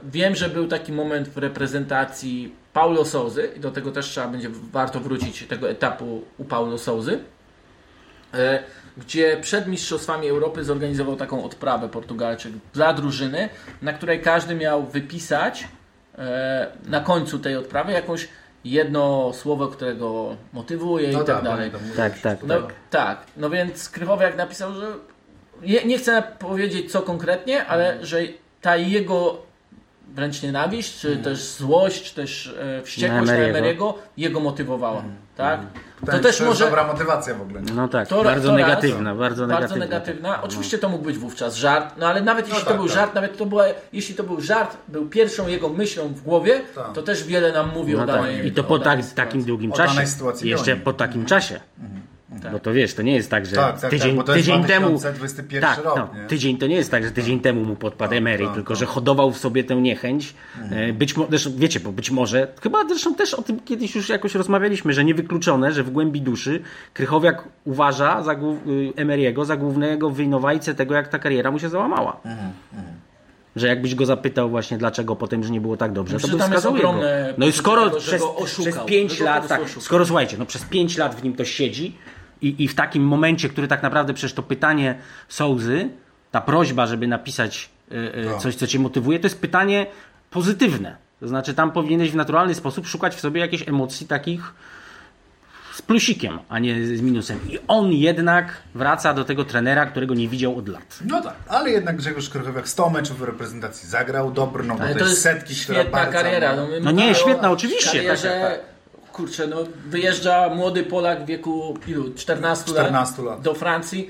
wiem, że był taki moment w reprezentacji Paulo Souzy i do tego też trzeba będzie warto wrócić tego etapu u Paulo Souzy, e, gdzie przed Mistrzostwami Europy zorganizował taką odprawę Portugalczyk dla drużyny, na której każdy miał wypisać e, na końcu tej odprawy jakąś jedno słowo, którego motywuje No i tak dalej. Tak, mówisz, tak, to No tak, no więc Krychowiak napisał, że nie, nie chcę powiedzieć co konkretnie, ale że ta jego wręcz nienawiść, czy też złość, czy też e, wściekłość na Na Emery'ego. Jego motywowała, tak? To, To też jest może... dobra motywacja w ogóle. No tak, To- bardzo to raz. negatywna, bardzo negatywna. Bardzo negatywna. Oczywiście to mógł być wówczas żart, no ale nawet jeśli tak, to był tak. żart, nawet to była, jeśli to był żart, był pierwszą jego myślą w głowie, Tak. to też wiele nam mówi No o tak. danej I to po tak, sytuacji. takim długim O czasie. danej sytuacji Jeszcze po takim czasie. Tak. Bo to wiesz, to nie jest tak, że Tak, tak, tydzień, tak, bo to jest tydzień temu. 2021 Tak, rok, no, nie? tydzień to nie jest tak, że tydzień temu mu podpadł Tak, Emery, tak, tylko tak. że hodował w sobie tę niechęć. E, Być może, zresztą, wiecie, bo być może, chyba zresztą też o tym kiedyś już jakoś rozmawialiśmy, że niewykluczone, że w głębi duszy Krychowiak uważa za, głów- y, Emery'ego za głównego winowajcę tego, jak ta kariera mu się załamała. Mhm, Że jakbyś go zapytał właśnie dlaczego potem, że nie było tak dobrze, No to by wskazał jego. ogromne No i skoro tego, przez, oszukał, przez 5 że go po lat, tak, skoro słuchajcie, no przez 5 lat w nim to siedzi i, i w takim momencie, który tak naprawdę przecież to pytanie Sołzy, ta prośba, żeby napisać y, y, No. coś, co cię motywuje, to jest pytanie pozytywne. To znaczy tam powinieneś w naturalny sposób szukać w sobie jakichś emocji takich z plusikiem, a nie z minusem. I on jednak wraca do tego trenera, którego nie widział od lat. No tak, ale jednak Grzegorz Krychowiak 100 meczów w reprezentacji zagrał, no to jest jest setki, świetna kariera. No, my No nie, świetna, oczywiście, Karierze tak, tak, kurczę, no wyjeżdża młody Polak w wieku ilu? 14, 14 lat. do Francji.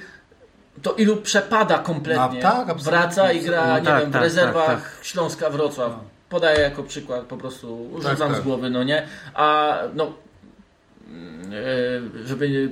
To ilu przepada kompletnie. No, tak. Wraca i gra, No nie tak, wiem, w tak, rezerwach tak, tak. Śląska Wrocław. Podaję jako przykład, po prostu rzucam tak. z głowy, no nie? A no, e, żeby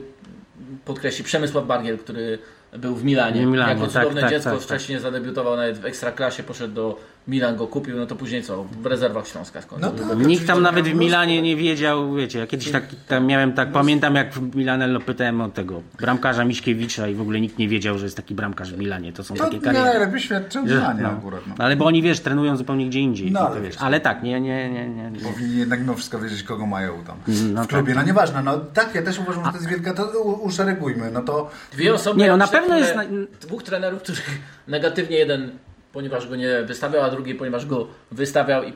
podkreślić, Przemysław Bargiel, który był w Milanie. W Milanie, jako cudowne tak, dziecko, tak, tak. wcześniej zadebiutował nawet w Ekstraklasie, poszedł do Milan, go kupił, no to później co? W rezerwach Śląska skończył. No tak, Nikt tam nawet w mnóstwo. Milanie nie wiedział, wiecie, ja kiedyś tak tam miałem tak, pamiętam jak w Milanello pytałem o tego bramkarza Miśkiewicza i w ogóle nikt nie wiedział, że jest taki bramkarz w Milanie. To są To takie nie kariery. najlepiej świadczy o Milanie no. akurat. No. Ale bo oni, wiesz, trenują zupełnie gdzie indziej. No, ale wiesz. ale tak, nie, nie, nie, nie. nie. Powinni jednak mimo wszystko wiedzieć, kogo mają tam No w klubie. tak. No nieważne, no tak, ja też uważam, że to jest wielka, to uszeregujmy. No to Dwie osoby. Nie, no, na pewno jest Dwóch trenerów, których negatywnie jeden, ponieważ go nie wystawiał, a drugi, ponieważ go wystawiał i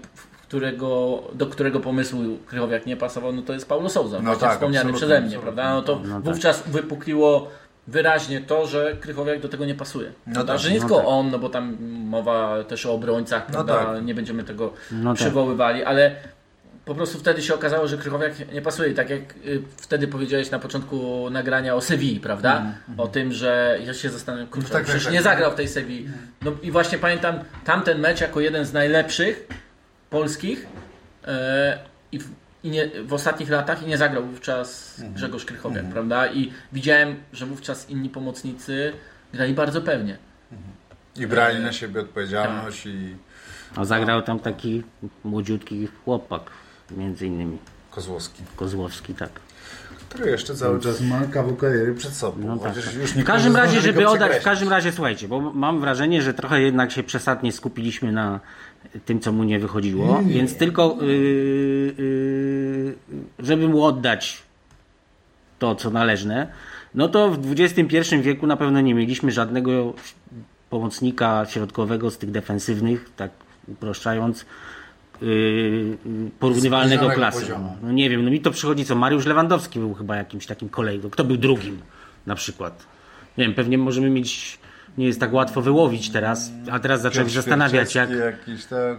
którego, do którego pomysłu Krychowiak nie pasował, no to jest Paulo Souza, No właśnie tak, wspomniany przeze mnie, prawda? No to No tak. wówczas wypukliło wyraźnie to, że Krychowiak do tego nie pasuje. prawda? tak, że nie no tylko tak. on, no bo tam mowa też o obrońcach, No prawda? tak. nie będziemy tego No tak. przywoływali, ale po prostu wtedy się okazało, że Krychowiak nie pasuje. Tak jak y, wtedy powiedziałeś na początku nagrania o Sewilli, prawda? O tym, że ja się zastanawiam, kurczę, Mhm, tak, przecież tak, nie tak. zagrał w tej Sewilli. No i właśnie pamiętam tamten mecz jako jeden z najlepszych polskich e, i, w, i nie, w ostatnich latach i nie zagrał wówczas Mhm. Grzegorz Krychowiak, prawda? I widziałem, że wówczas inni pomocnicy grali bardzo pewnie. i brali na siebie odpowiedzialność i A zagrał tam taki młodziutki chłopak, między innymi Kozłowski, Kozłowski, tak. który jeszcze cały czas ma kawał kariery przed sobą. No tak, tak. już W każdym razie, żeby oddać, w każdym razie słuchajcie, bo mam wrażenie, że trochę jednak się przesadnie skupiliśmy na tym, co mu nie wychodziło, Nie. więc tylko yy, yy, żeby mu oddać to, co należne, no to w XXI wieku na pewno nie mieliśmy żadnego pomocnika środkowego z tych defensywnych, tak uproszczając, yy, porównywalnego klasy. No nie wiem, no mi to przychodzi co, Mariusz Lewandowski był chyba jakimś takim kolejnym. Kto był drugim na przykład? Nie wiem, pewnie możemy mieć, nie jest tak łatwo wyłowić teraz, a teraz zacząłem zastanawiać jak, Jakiś, tak.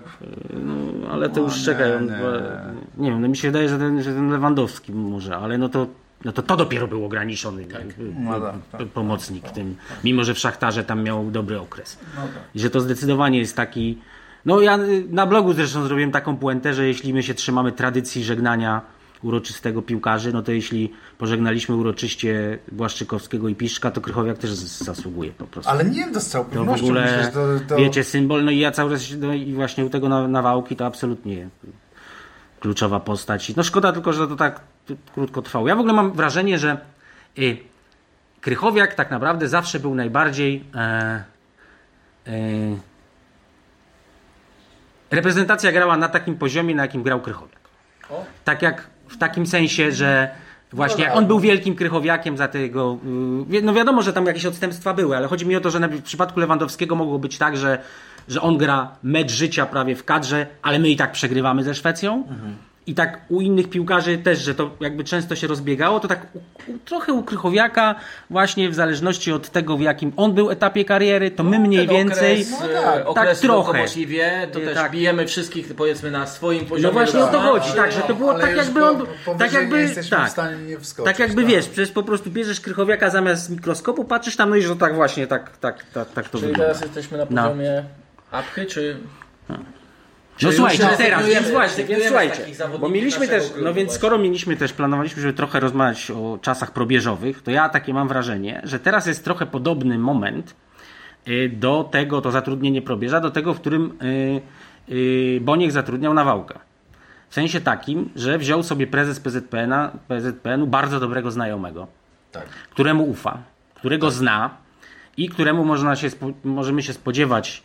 no, ale to O, już czekaj, nie. nie wiem, no mi się wydaje, że ten, że ten Lewandowski może, ale no to no to, to dopiero był ograniczony y, y, No tak, tak, pomocnik w tym, mimo że w Szachtarze tam miał dobry okres. No tak. I że to zdecydowanie jest taki. No ja y, na blogu zresztą zrobiłem taką puentę, że jeśli my się trzymamy tradycji żegnania uroczystego piłkarzy, no to jeśli pożegnaliśmy uroczyście Błaszczykowskiego i Piszczka, to Krychowiak też zasługuje po prostu. Ale nie to z całą To w ogóle, myślę, to, to... wiecie, symbol, no i ja cały czas, no i właśnie u tego na- nawałki to absolutnie kluczowa postać. No szkoda tylko, że to tak krótko trwało. Ja w ogóle mam wrażenie, że y, Krychowiak tak naprawdę zawsze był najbardziej e, e, reprezentacja grała na takim poziomie, na jakim grał Krychowiak. O. Tak jak w takim sensie, że właśnie No jak tak. on był wielkim krychowiakiem za tego. y, No wiadomo, że tam jakieś odstępstwa były, ale chodzi mi o to, że w przypadku Lewandowskiego mogło być tak, że, że on gra mecz życia prawie w kadrze, ale my i tak przegrywamy ze Szwecją. I tak u innych piłkarzy też, że to jakby często się rozbiegało, to tak u, u, trochę u Krychowiaka, właśnie w zależności od tego, w jakim on był etapie kariery, to my mniej Ten więcej. Okres, No e, tak, okres tak trochę. lokomotywie, to też tak. bijemy wszystkich powiedzmy na swoim poziomie. No właśnie o to chodzi, tak, że to było tak jakby on. Tak jakby. nie jesteśmy tak. w stanie nie wskoczyć. Tak jakby wiesz, przecież po prostu bierzesz krychowiaka zamiast mikroskopu, patrzysz tam, no i że tak właśnie, tak, tak, tak, tak to Czyli wygląda. teraz jesteśmy na No. poziomie apchy, czy... No słuchajcie, teraz, więc właśnie, więc słuchajcie, bo mieliśmy też, no więc skoro mieliśmy też, planowaliśmy, żeby trochę rozmawiać o czasach probieżowych, to ja takie mam wrażenie, że teraz jest trochę podobny moment y, do tego, to zatrudnienie probierza, do tego, w którym y, y, Boniek zatrudniał Nawałkę. W sensie takim, że wziął sobie prezes PZPN-a, PZPN-u bardzo dobrego znajomego, Tak. któremu ufa, którego zna i któremu można się, możemy się spodziewać,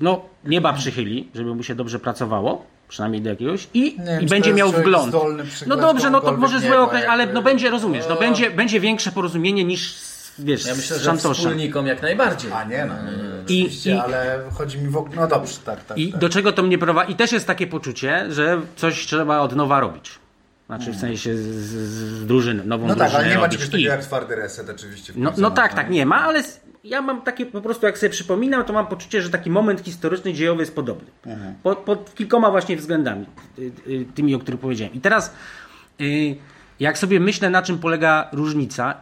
no nieba przychyli, żeby mu się dobrze pracowało, przynajmniej do jakiegoś, i, Nie wiem, i będzie miał wgląd. No dobrze, no to może złe okres, ale no będzie, rozumiesz, no będzie, będzie większe porozumienie niż wiesz, Ja myślę, z że Szantoszem. wspólnikom jak najbardziej. A nie, no, no, no, I- oczywiście, i- ale chodzi mi w ogóle, no dobrze, tak, tak. I tak. do czego to mnie prowadzi? I też jest takie poczucie, że coś trzeba od nowa robić. Znaczy w sensie z, z, z drużyny, nową No tak, drużynę ale nie ma czegoś I- takiego jak twardy reset oczywiście. w No, no tak, tak, nie ma, ale ja mam takie po prostu, jak sobie przypominam, to mam poczucie, że taki moment historyczny, dziejowy jest podobny. Mhm. Pod, pod kilkoma właśnie względami, y, y, tymi, o których powiedziałem. I teraz y, jak sobie myślę, na czym polega różnica,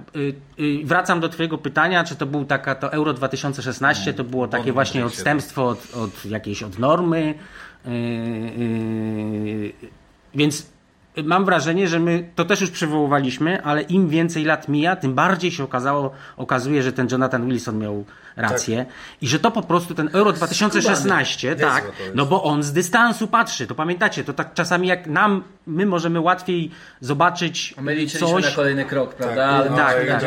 wracam do Twojego pytania, czy to był taka, to Euro 2016, to było takie właśnie odstępstwo od, od jakiejś od normy. Więc mam wrażenie, że my to też już przywoływaliśmy, ale im więcej lat mija, tym bardziej się okazało, okazuje, że ten Jonathan Wilson miał rację i że to po prostu ten Euro 2016, Niezłe tak, no bo on z dystansu patrzy, to pamiętacie, to tak czasami jak nam, my możemy łatwiej zobaczyć My liczyliśmy coś, na kolejny krok, prawda? Tak, ale no, tak, tak. to-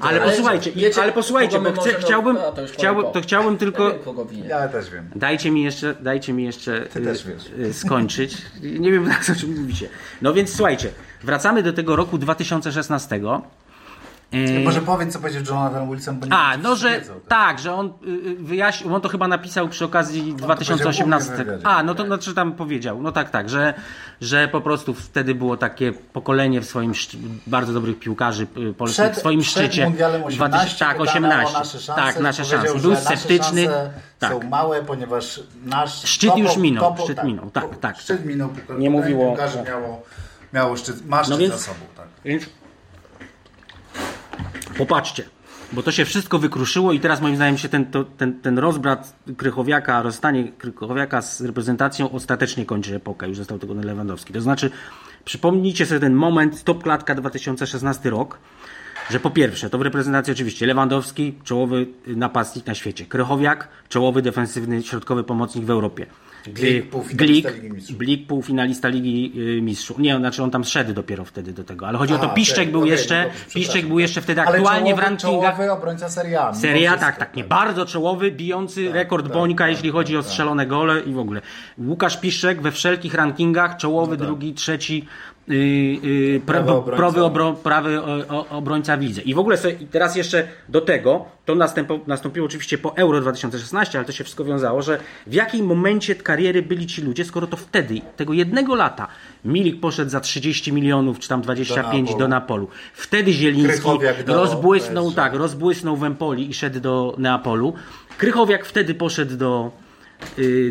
Ale Ale posłuchajcie, wiecie, ale posłuchajcie, bo chcę, chciałbym, to chciałbym, to chciałbym tylko, Ja wiem. Ja też wiem. Dajcie mi jeszcze, dajcie mi jeszcze Ty też wiesz. y, y, skończyć. Nie wiem, o czym mówicie. No więc słuchajcie, wracamy do tego roku 2016. Y, Może powiedz, co powiedział Jonathan Wilson, bo nie A, no że wiedzą, tak? tak, że on y, y, wyjaśnił, on to chyba napisał przy okazji 2018. u mnie w A, wywiadzie. no to znaczy tam powiedział. No tak, tak, że, że po prostu wtedy było takie pokolenie w swoim bardzo dobrych piłkarzy y, polskich w swoim przed szczycie. mundialem 18 tak, pytano 18. O nasze szanse, tak, nasze szanse. Był nasze sceptyczny. szanse Tak. Są małe, ponieważ nasz Szczyt topo- już minął, topo- szczyt minął, tak, tak. Szczyt minął. Nie mówiło- Piłkarzy miało, miało szczyt, ma szczyt No więc- za sobą. Tak. Więc popatrzcie, bo to się wszystko wykruszyło i teraz moim zdaniem się ten, to, ten, ten rozbrat Krychowiaka, rozstanie Krychowiaka z reprezentacją ostatecznie kończy epokę. Już został tego Lewandowski. To znaczy, przypomnijcie sobie ten moment, stop klatka 2016 rok, że po pierwsze, to w reprezentacji oczywiście Lewandowski, czołowy napastnik na świecie. Krychowiak, czołowy defensywny środkowy pomocnik w Europie. Glik, półfinalista Glik, Ligi Mistrzów. Blik, półfinalista Ligi y, Mistrzów. Nie, znaczy on tam szedł dopiero wtedy do tego, ale chodzi o to, Piszczek był okej, jeszcze, no dobrze, Piszczek był jeszcze wtedy Ale aktualnie w czołowy- rankingach. Czołowy obrońca. Seria, mimo tak, tak, nie, bardzo czołowy, bijący rekord tak, Bońka, tak, jeśli chodzi o strzelone gole i w ogóle. Łukasz Piszczek we wszelkich rankingach, czołowy, drugi, trzeci, Prawy obrońca. prawy, obro, obrońca w lidze. I w ogóle sobie, teraz jeszcze do tego, to następo, nastąpiło oczywiście po Euro 2016, ale to się wszystko wiązało, że w jakim momencie kariery byli ci ludzie, skoro to wtedy, tego jednego lata, Milik poszedł za 30 milionów, czy tam 25 do. Napolu. Wtedy Zieliński do rozbłysnął, PSG. tak, rozbłysnął w Empoli i szedł do Neapolu. Krychowiak wtedy poszedł do, y,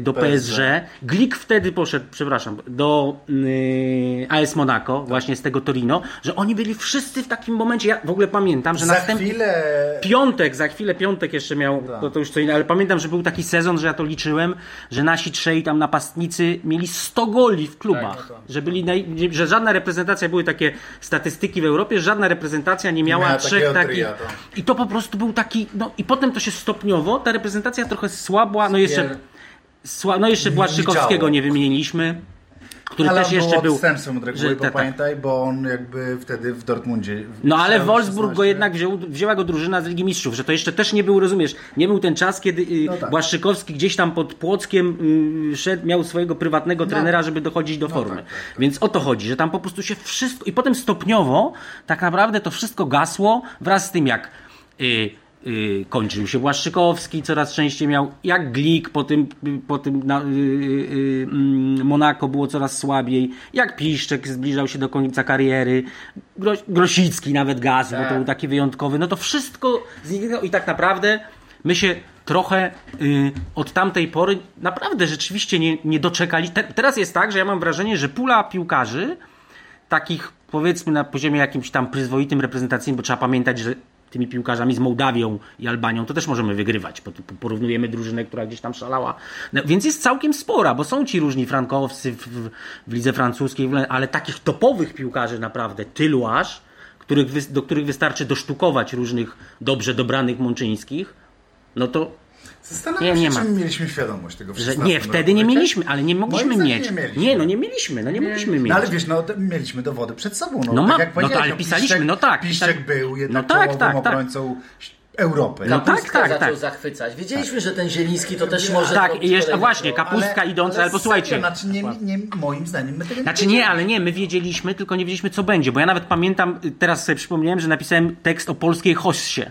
do PSG. Glik wtedy poszedł, przepraszam, do y, AS Monaco, właśnie z tego Torino, że oni byli wszyscy w takim momencie. Ja w ogóle pamiętam, że Za następny. chwilę Piątek, za chwilę piątek jeszcze miał, Tak. to, to już co innego, ale pamiętam, że był taki sezon, że ja to liczyłem, że nasi trzej tam napastnicy mieli 100 goli w klubach. Tak, no że, byli naj, że żadna reprezentacja, były takie statystyki w Europie, żadna reprezentacja nie miała miała trzech takich. tria, to. I to po prostu był taki, no i potem to się stopniowo, ta reprezentacja trochę słabła, no jeszcze, Spier- sła, no jeszcze Błaszczykowskiego nie wymieniliśmy, który ale też on jeszcze był odstępstwem od reguły, że bo ta- ta- pamiętaj, bo on jakby wtedy w Dortmundzie... No ale Wolfsburg go 16. jednak wziął, wzięła go drużyna z Ligi Mistrzów, że to jeszcze też nie był, rozumiesz, nie był ten czas, kiedy y, No tak. Błaszczykowski gdzieś tam pod Płockiem y, szedł, miał swojego prywatnego trenera, żeby dochodzić do formy. tak, tak, tak. Więc o to chodzi, że tam po prostu się wszystko i potem stopniowo tak naprawdę to wszystko gasło wraz z tym jak y, y, kończył się Błaszczykowski, coraz częściej miał, jak Glik po tym, po tym na, y, y, y, mm, Monako było coraz słabiej, jak Piszczek zbliżał się do końca kariery, Gro, Grosicki nawet gaz, bo to Tak. był taki wyjątkowy, no to wszystko zniknęło i tak naprawdę my się trochę y, od tamtej pory naprawdę rzeczywiście nie, nie doczekali. Te, teraz jest tak, że ja mam wrażenie, że pula piłkarzy takich powiedzmy na poziomie jakimś tam przyzwoitym reprezentacyjnym, bo trzeba pamiętać, że tymi piłkarzami z Mołdawią i Albanią to też możemy wygrywać, bo porównujemy drużynę, która gdzieś tam szalała. No, więc jest całkiem spora, bo są ci różni frankowscy w, w, w lidze francuskiej, ale takich topowych piłkarzy naprawdę tylu aż, których, do których wystarczy dosztukować różnych dobrze dobranych Mączyńskich, no to Zastanawiam Nie, się, nie czy my mieliśmy świadomość tego w że 16 nie, wtedy nie roku, mieliśmy, ale nie mogliśmy mieć. nie mieliśmy. Nie, no nie mieliśmy, no nie mogliśmy mieć. No ale wiesz, no to mieliśmy dowody przed sobą. No, No tak ma- jak no to ale pisaliśmy, Piszczek, no tak, Piszczek był jednak No tak, tak, tak. obrońcą Europy. No tak, Kapustka tak, zaczął tak. zachwycać. Wiedzieliśmy, że ten Zieliński to też może... Tak, i jeszcze, właśnie, kapustka idąca, ale, posłuchajcie. Serio, znaczy nie, nie, moim zdaniem my tego nie Znaczy nie, ale nie, my wiedzieliśmy, tylko nie wiedzieliśmy co będzie, bo ja nawet pamiętam, teraz sobie przypomniałem, że napisałem tekst o polskiej hossie.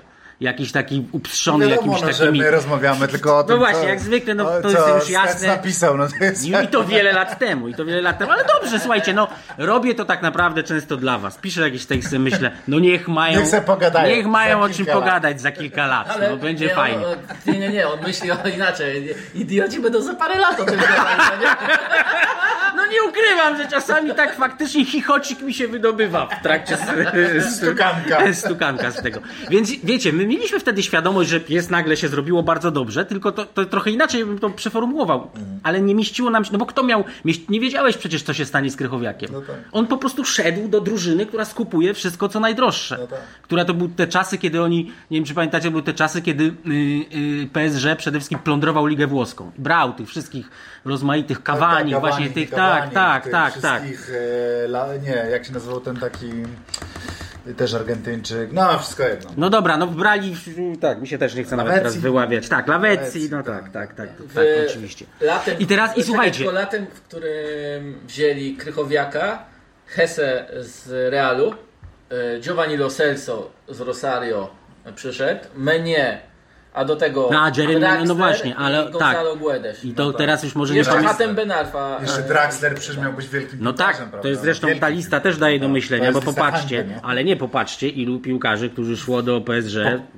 Jakiś taki upstrzony, Wiadomo, jakimiś no, że my rozmawiamy tylko o tym, właśnie, co, jak zwykle, no, to jest co już Stec jasne. napisał, no to jest... I, I to wiele lat temu, i to wiele lat temu, ale dobrze, słuchajcie, no robię to tak naprawdę często dla was. Piszę jakieś teksty, myślę, no niech mają, Niech pogadają niech mają o czym lat. pogadać za kilka lat, no będzie nie, fajnie. On, on, nie, nie, nie, on myśli o inaczej. Idioci będą za parę lat o tym gadali, no nie? No nie ukrywam, że czasami tak faktycznie chichocik mi się wydobywa w trakcie Stukanka. stukanka z tego. Więc wiecie, my mieliśmy wtedy świadomość, że pies nagle się zrobiło bardzo dobrze, tylko to, to trochę inaczej bym to przeformułował. Ale nie mieściło nam się, no bo kto miał, nie wiedziałeś przecież, co się stanie z Krychowiakiem. No tak. On po prostu szedł do drużyny, która skupuje wszystko, co najdroższe. No tak. Które to były te czasy, kiedy oni, nie wiem czy pamiętacie, były te czasy, kiedy y, y, PSG przede wszystkim plądrował Ligę Włoską. Brał tych wszystkich rozmaitych kawani, Tak, właśnie Cavani, tych, tak, tak, tak, tak. wszystkich, e, la, nie, jak się nazywał ten taki też Argentyńczyk, no wszystko jedno. No dobra, no wbrali, tak, mi się też nie chce nawet teraz wyławiać. Tak, Lawecji, no tak, tak, tak, tak, tak, oczywiście. Latem, I teraz, i słuchajcie, tylko latem, w którym wzięli Krychowiaka, Hesse z Realu, e, Giovanni Lo Celso z Rosario przyszedł, Menie, a do tego A, Jeremy, no Draxler właśnie, ale i tak. Guedes. I to teraz już może nie Jeszcze pamiętam. Hatem Benarfa. Jeszcze Draxler przecież miał być wielkim No tak, to jest zresztą Wielkim ta lista też daje do No, myślenia, bo popatrzcie, hańby, nie? ale nie popatrzcie, ilu piłkarzy, którzy szło do PSG,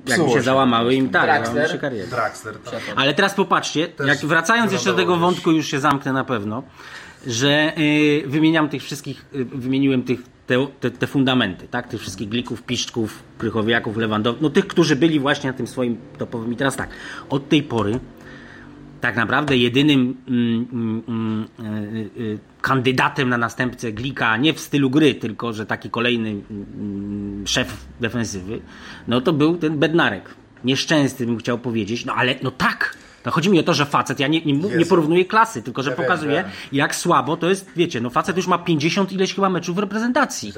jakby się się załamały im tak, Draxler. załamały się karierę. Draxler, tak. Ale teraz popatrzcie, jak wracając jeszcze do tego wątku, już się zamknę na pewno, że y, wymieniam tych wszystkich, y, wymieniłem tych, te, te, te fundamenty, tak? Tych wszystkich glików, piszczków, krychowiaków, lewandowców, no tych, którzy byli właśnie na tym swoim topowym. I teraz tak, od tej pory tak naprawdę jedynym mm, mm, mm, y, y, kandydatem na następcę Glika, nie w stylu gry, tylko że taki kolejny mm, szef defensywy, no to był ten Bednarek. Nieszczęsny bym chciał powiedzieć, no ale no tak. No chodzi mi o to, że facet, ja nie, nie, nie porównuję klasy, tylko że Ja wiem, pokazuję, wiem. jak słabo to jest, wiecie, no facet już ma 50 ileś chyba meczów w reprezentacji.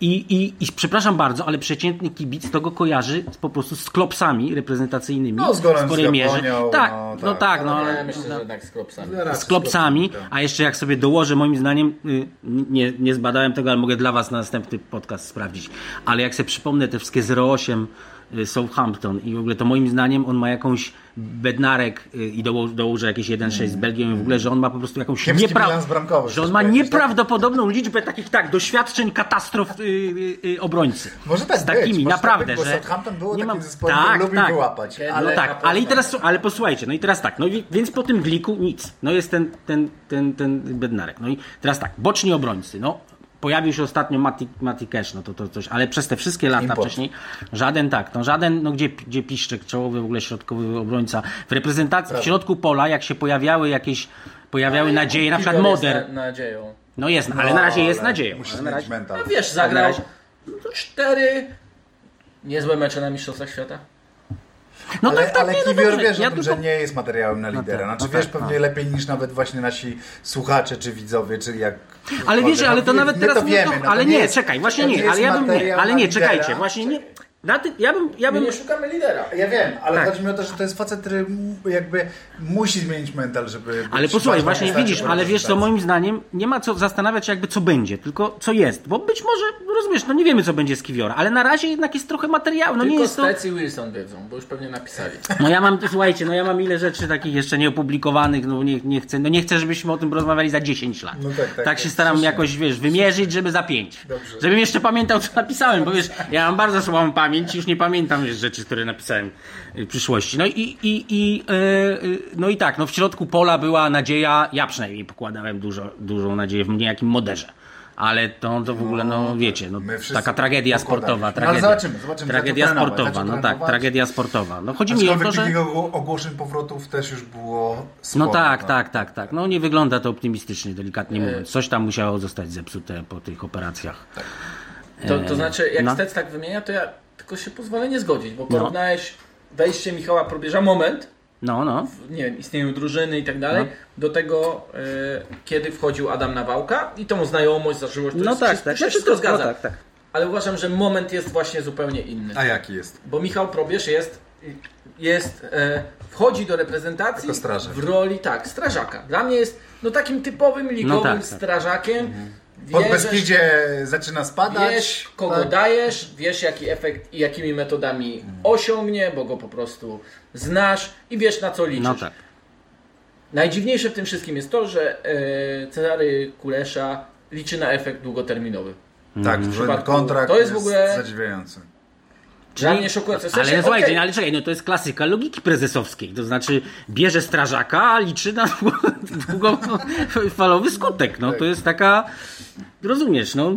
I, i, I przepraszam bardzo, ale przeciętny kibic to go kojarzy z, po prostu z klopsami reprezentacyjnymi. No, z golem w z mierze. Japonią, Tak, no, no tak. tak, no, Ja ale, myślę, że jednak z Klopsami. z klopsami, a jeszcze jak sobie dołożę, moim zdaniem, y, nie, nie zbadałem tego, ale mogę dla Was na następny podcast sprawdzić, ale jak sobie przypomnę te wszystkie 08 y, Southampton i w ogóle to moim zdaniem on ma jakąś bednarek y, i doło, dołożę jakieś 1-6 z Belgią i w ogóle, że on ma po prostu jakąś niepra... że on ma tak? nieprawdopodobną liczbę takich tak, doświadczeń katastrof y, y, y, obrońcy. Może tak z takimi, być, może naprawdę, tak być, bo że Southampton było nie mam- zespołem, tak, lubił tak. wyłapać. Ale- No Ale tak, na ale i teraz, ale posłuchajcie, no i teraz tak, no i, więc po tym gliku nic. No jest ten, ten, ten, ten Bednarek. No i teraz tak, boczni obrońcy, no pojawił się ostatnio Mati, Mati Cash, no to, to coś, ale przez te wszystkie lata Import. wcześniej żaden tak, no żaden, no gdzie, gdzie Piszczek, czołowy w ogóle środkowy obrońca. W reprezentacji, w środku pola, jak się pojawiały jakieś, pojawiały nadzieje, na przykład Moder, Na, nadzieją. no jest, ale na razie jest ale nadzieją. Musisz Ale na razie, mental. No wiesz, zagrał no cztery niezłe mecze na Mistrzostwach Świata. No ale tak, tak, ale nie, no Kiwior dobrze, wiesz ja o tym, tylko- że nie jest materiałem na lidera. tak, Znaczy no wiesz tak, pewnie lepiej niż nawet właśnie nasi słuchacze, czy widzowie, czy jak... Ale wiesz, ale to No, nawet teraz to wiemy, no to ale nie czekaj, właśnie nie, ale ja bym nie, ale nie, czekajcie, właśnie nie. Na ty, ja bym, ja My bym, nie szukamy lidera. Ja wiem, ale Tak. chodzi mi o to, że to jest facet, który jakby musi zmienić mental, żeby... być ale posłuchaj, właśnie widzisz, ale wiesz co, reprezentacji. moim zdaniem nie ma co zastanawiać się jakby co będzie, tylko co jest, bo być może, rozumiesz, no nie wiemy co będzie z Kiwiora, ale na razie jednak jest trochę materiału, no nie Tylko jest to... Wilson wiedzą, bo już pewnie napisali. No ja mam, słuchajcie, no ja mam ile rzeczy takich jeszcze nieopublikowanych, no nie, nie chcę, no nie chcę, żebyśmy o tym rozmawiali za 10 lat. No tak, tak, tak tak, się staram jakoś, wiesz, wymierzyć, żeby za 5. Dobrze. Żebym jeszcze pamiętał, co napisałem, bo wiesz, ja mam bardzo słabą pamięć, już nie pamiętam rzeczy, które napisałem w przyszłości. No i, i, i e, e, no i tak, no w środku pola była nadzieja, ja przynajmniej pokładałem dużo, dużą nadzieję w niejakim moderze. Ale to, to w ogóle, no wiecie, no, my wszyscy taka tragedia pokładamy. sportowa. No, ale Tragedia, zobaczymy, zobaczymy, tragedia sportowa, no tak, tragedia sportowa. No chodzi mi o to, że... ogłoszeń powrotów też już było sporo. No tak, tak, tak, tak. No nie wygląda to optymistycznie, delikatnie mówiąc. Coś tam musiało zostać zepsute po tych operacjach. To, to znaczy, jak no. Stec tak wymienia, to ja tylko się pozwolę nie zgodzić, bo porównałeś wejście Michała Probierza, moment, No, no. w, nie wiem, istnieniu drużyny i tak dalej, do tego, e, kiedy wchodził Adam Nawałka i tą znajomość, zażyłość, to No jest, tak, tak. wszystko wszystko- no zgadza. tak, tak. Ale uważam, że moment jest właśnie zupełnie inny. A jaki jest? Bo Michał Probierz jest, jest e, wchodzi do reprezentacji w roli, tak, strażaka. Dla mnie jest no, takim typowym ligowym No tak, tak. strażakiem. Po Wierzysz- Beskidzie zaczyna spadać. Wiesz, kogo tak? dajesz, wiesz, jaki efekt i jakimi metodami osiągnie, bo go po prostu znasz i wiesz, na co liczysz. No tak. Najdziwniejsze w tym wszystkim jest to, że e, Cezary Kulesza liczy na efekt długoterminowy. Tak, W że przypadku- kontrakt to jest w ogóle- zadziwiający. Dla mnie szokujące. W sensie, ale słuchajcie, no, ale czekaj, no to jest klasyka logiki prezesowskiej. To znaczy bierze strażaka, a liczy na długofalowy skutek. No to jest taka, rozumiesz, no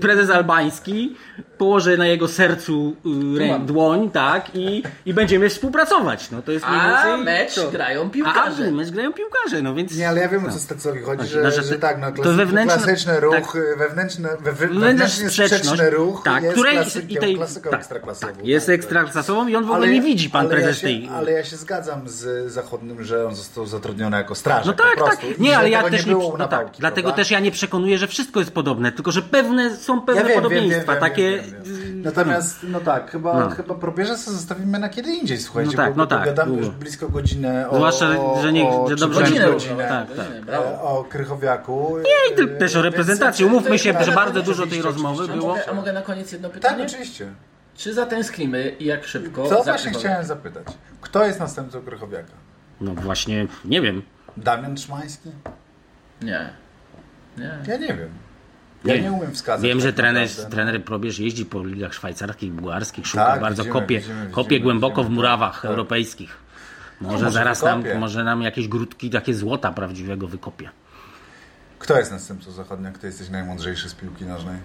prezes albański położy na jego sercu y, rę, dłoń, tak, i, i będziemy współpracować. No to jest mniej A więcej mecz to. grają A, piłkarze. a mecz grają piłkarze, no więc... Nie, ale ja wiem o co Stacowi chodzi, że, No, że- że tak, no, to klasy, wewnętrzne- klasyczny ruch, tak. wewnętrzny, we, we, Wewnętrzna wewnętrznie sprzeczność, sprzeczny ruch tak, jest której klasykiem, i tej, klasyką tak, ekstraklasową. tak, jest tak, ekstraklasową i on w ogóle Ale- nie widzi pan prezes ja się, tej... Ale ja się zgadzam z zachodnim, że on został zatrudniony jako strażak No tak, po tak. Nie, ale ja też nie było no tak, dlatego też ja nie przekonuję, że wszystko jest podobne, tylko że pewne są pewne Ja wiem, podobieństwa. wiem, wiem, takie. wiem, wiem. Natomiast, no tak, chyba, No. chyba probierze sobie zostawimy na kiedy indziej, słuchajcie, No tak, bo, no tak, gadamy już blisko godzinę o, Zwłaszcza, że nie- o, że dobrze Godzinę godzinę, Tak, tak, tak. O Krychowiaku. Nie, i też o reprezentacji. Umówmy się, Tak, że bardzo dużo tej rozmowy było. a mogę na koniec jedno Tak, pytanie? oczywiście. Czy zatęsknimy i jak szybko? Co właśnie chciałem zapytać. Kto jest następcą Krychowiaka? No właśnie, nie wiem. Damian Trzymański? Nie. Nie. Ja nie wiem. Ja Nie. nie, umiem wskazać. Wiem, że tak trener, naprawdę, no. trener Probierz jeździ po ligach szwajcarskich, bułgarskich, szuka Tak, bardzo, widzimy, kopie, widzimy, kopie widzimy, głęboko widzimy, w murawach tak. europejskich. Może, może zaraz nam, może nam jakieś grudki takie złota prawdziwego wykopie. Kto jest następcą zachodnia? Kto jesteś najmądrzejszy z piłki nożnej?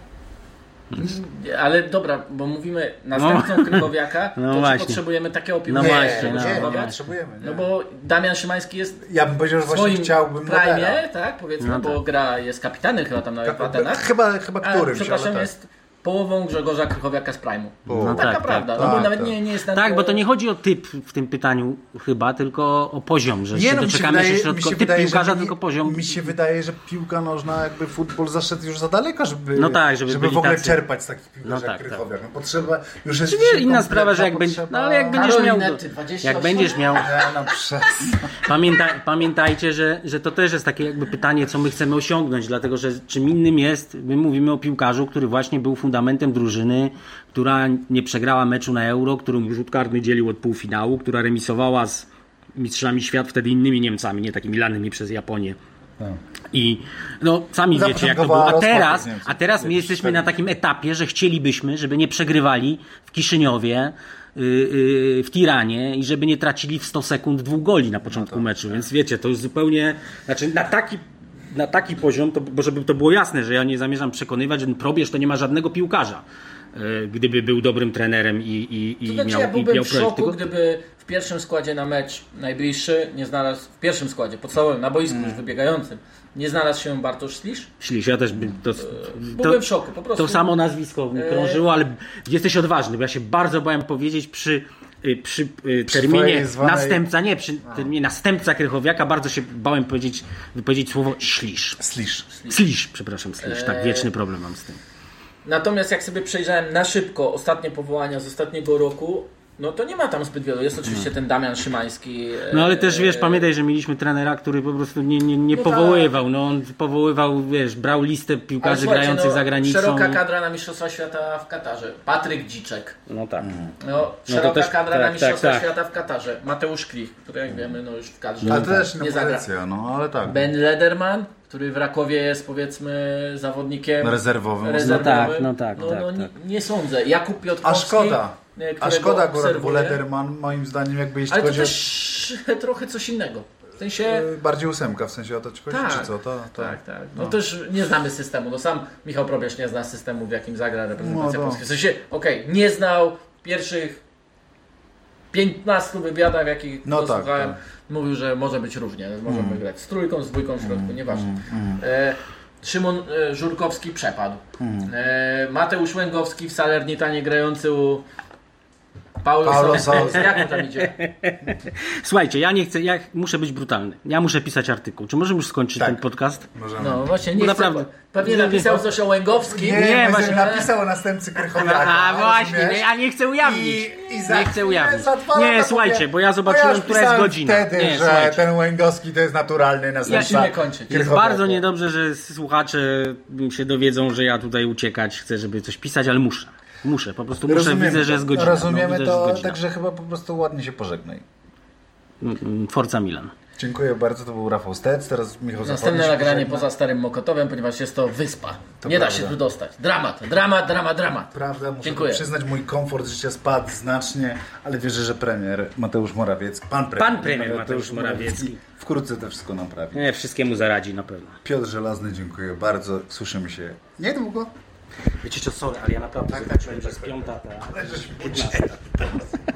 Ale dobra, bo mówimy następcą Krychowiaka, No to właśnie. czy potrzebujemy takiego No piłkarza? właśnie, nie, no. nie, nie Zobacz. potrzebujemy. Nie. No bo Damian Szymański jest ja bym powiedział, że w właśnie chciałbym prime, tak powiedzmy, No bo tak. gra, jest kapitanem chyba tam w Atenach. Chyba, chyba którymś, przepraszam, ale tak. jest połową Grzegorza Krychowiaka z Prime'u. No No, taka tak, prawda, tak, no bo tak, nawet tak. nie, nie jest na Tak, bo to nie chodzi o typ w tym pytaniu chyba, tylko o poziom, że się no, mi doczekamy się, mi środko, typ wydaje, piłkarza, że mi- tylko poziom. Mi się wydaje, że piłka nożna, jakby futbol zaszedł już za daleko, żeby, No tak, żeby byli w ogóle tacy. czerpać z takich piłkarzy No jak tak, Krychowiak. No potrzeba, już jest nie, inna sprawa, że jak będzie, no ale jak będziesz miał, Karolinety, 28. jak będziesz miał, Nie, no pamiętajcie, że, że to też jest takie jakby pytanie, co my chcemy osiągnąć, dlatego że czym innym jest, my mówimy o piłkarzu, który właśnie był fundamentem drużyny, która nie przegrała meczu na Euro, którą rzut karny dzielił od półfinału, która remisowała z mistrzami świat wtedy innymi Niemcami, nie takimi lanymi przez Japonię. I no, sami wiecie jak to było. A teraz, a teraz my jesteśmy na takim etapie, że chcielibyśmy, żeby nie przegrywali w Kiszyniowie, yy, yy, w Tiranie i żeby nie tracili w 100 sekund dwóch goli na początku meczu. Więc wiecie, to jest zupełnie, znaczy na taki na taki poziom, to, bo żeby to było jasne, że ja nie zamierzam przekonywać, że probierz to nie ma żadnego piłkarza, yy, gdyby był dobrym trenerem i, i, i To znaczy, miał, ja i byłbym miał w szoku, gdyby w pierwszym składzie na mecz najbliższy nie znalazł, w pierwszym składzie, podstawowym, na boisku Mm. już wybiegającym, nie znalazł się Bartosz Slisz. Ślisz, ja też bym to, Byłbym w szoku, po prostu. To samo nazwisko mi krążyło, ale jesteś odważny, bo ja się bardzo bałem powiedzieć przy, przy, y, terminie twojej zwanej- następca, nie, przy terminie następca Krychowiaka, bardzo się bałem powiedzieć, wypowiedzieć słowo ślisz. Slisz. Slisz, przepraszam, slisz, tak, wieczny problem mam z tym. Natomiast jak sobie przejrzałem na szybko ostatnie powołania z ostatniego roku, no to nie ma tam zbyt wielu. Jest oczywiście ten Damian Szymański. No ale też wiesz, e, pamiętaj, że mieliśmy trenera, który po prostu nie, nie, nie No powoływał, no on powoływał, wiesz, brał listę piłkarzy grających no, za granicą. Szeroka kadra na Mistrzostwa Świata w Katarze. Patryk Dziczek. No tak. No, szeroka też- kadra tak, na tak, Mistrzostwa tak. Świata w Katarze. Mateusz Klich, który jak wiemy, no już w kadrze Ale to też nie zagra. no ale tak. Ben Lederman, który w Rakowie jest powiedzmy zawodnikiem Rezerwowym. rezerwowym. No tak, no tak, No, tak, no, tak. Nie, nie sądzę. Jakub A Piotrkowski. szkoda. E, A szkoda akurat, bo. Lederman moim zdaniem jakby jeśli Ale to chodzi o... też trochę coś innego. W sensie... e, Bardziej ósemka, w sensie o to ci chodzi, Tak, czy co? To, to. tak, tak. No, też nie znamy systemu. No sam Michał Probierz nie zna systemu, w jakim zagra reprezentacja No, no. Polski. W sensie, okej, nie znał pierwszych 15 wywiadach, jakich No no, tak, słuchałem. tak. Mówił, że może być różnie. Możemy Mm. grać z trójką, z dwójką w środku, nieważne. E, Szymon e, Żurkowski przepadł. Mm. E, Mateusz Łęgowski w Salernitanie grający u Paulo, Paulo Sousa. Sousa. Jak mu tam idzie? Słuchajcie, ja nie chcę, ja muszę być brutalny. Ja muszę pisać artykuł. Czy możemy już skończyć Tak. ten podcast? Możemy. No właśnie, nie Naprawdę. chcę, Pewnie Nie, napisał nie. coś o Łęgowskim. Nie, Nie, nie właśnie- napisał o następcy Krychowiaka. A właśnie, rozumiesz? nie, ja nie chcę ujawnić. I, i za nie chcę ujawnić. za dwa Nie, lata słuchajcie, bo ja zobaczyłem, już która jest pisałem godzina. wtedy, Nie, że słuchajcie. ten Łęgowski to jest naturalny następca Musimy kończyć. Jest Krychowiaka. bardzo niedobrze, że słuchacze się dowiedzą, że ja tutaj uciekać chcę, żeby coś pisać, ale muszę. Muszę, po prostu muszę, Rozumiemy widzę, to. że jest godzina. Rozumiemy no, widzę, to, godzina. także chyba po prostu ładnie się pożegnaj. Mm, Forza Milan. Dziękuję bardzo, to był Rafał Stec, teraz Michał Następne nagranie poza Starym Mokotowem, ponieważ jest to wyspa. To Nie da prawda. się tu dostać. Dramat, dramat, dramat, dramat. Prawda, muszę Dziękuję. przyznać, mój komfort życia spadł znacznie, ale wierzę, że premier Mateusz Morawiecki, pan premier, Pan premier Mateusz Morawiecki. wkrótce to wszystko naprawi. Nie, wszystkiemu zaradzi na pewno. Piotr Żelazny, dziękuję bardzo. Słyszymy się niedługo. Wiecie co, sorry, ale ja naprawdę Tak, tak, jest tak, piąta, ta Ale żeśmy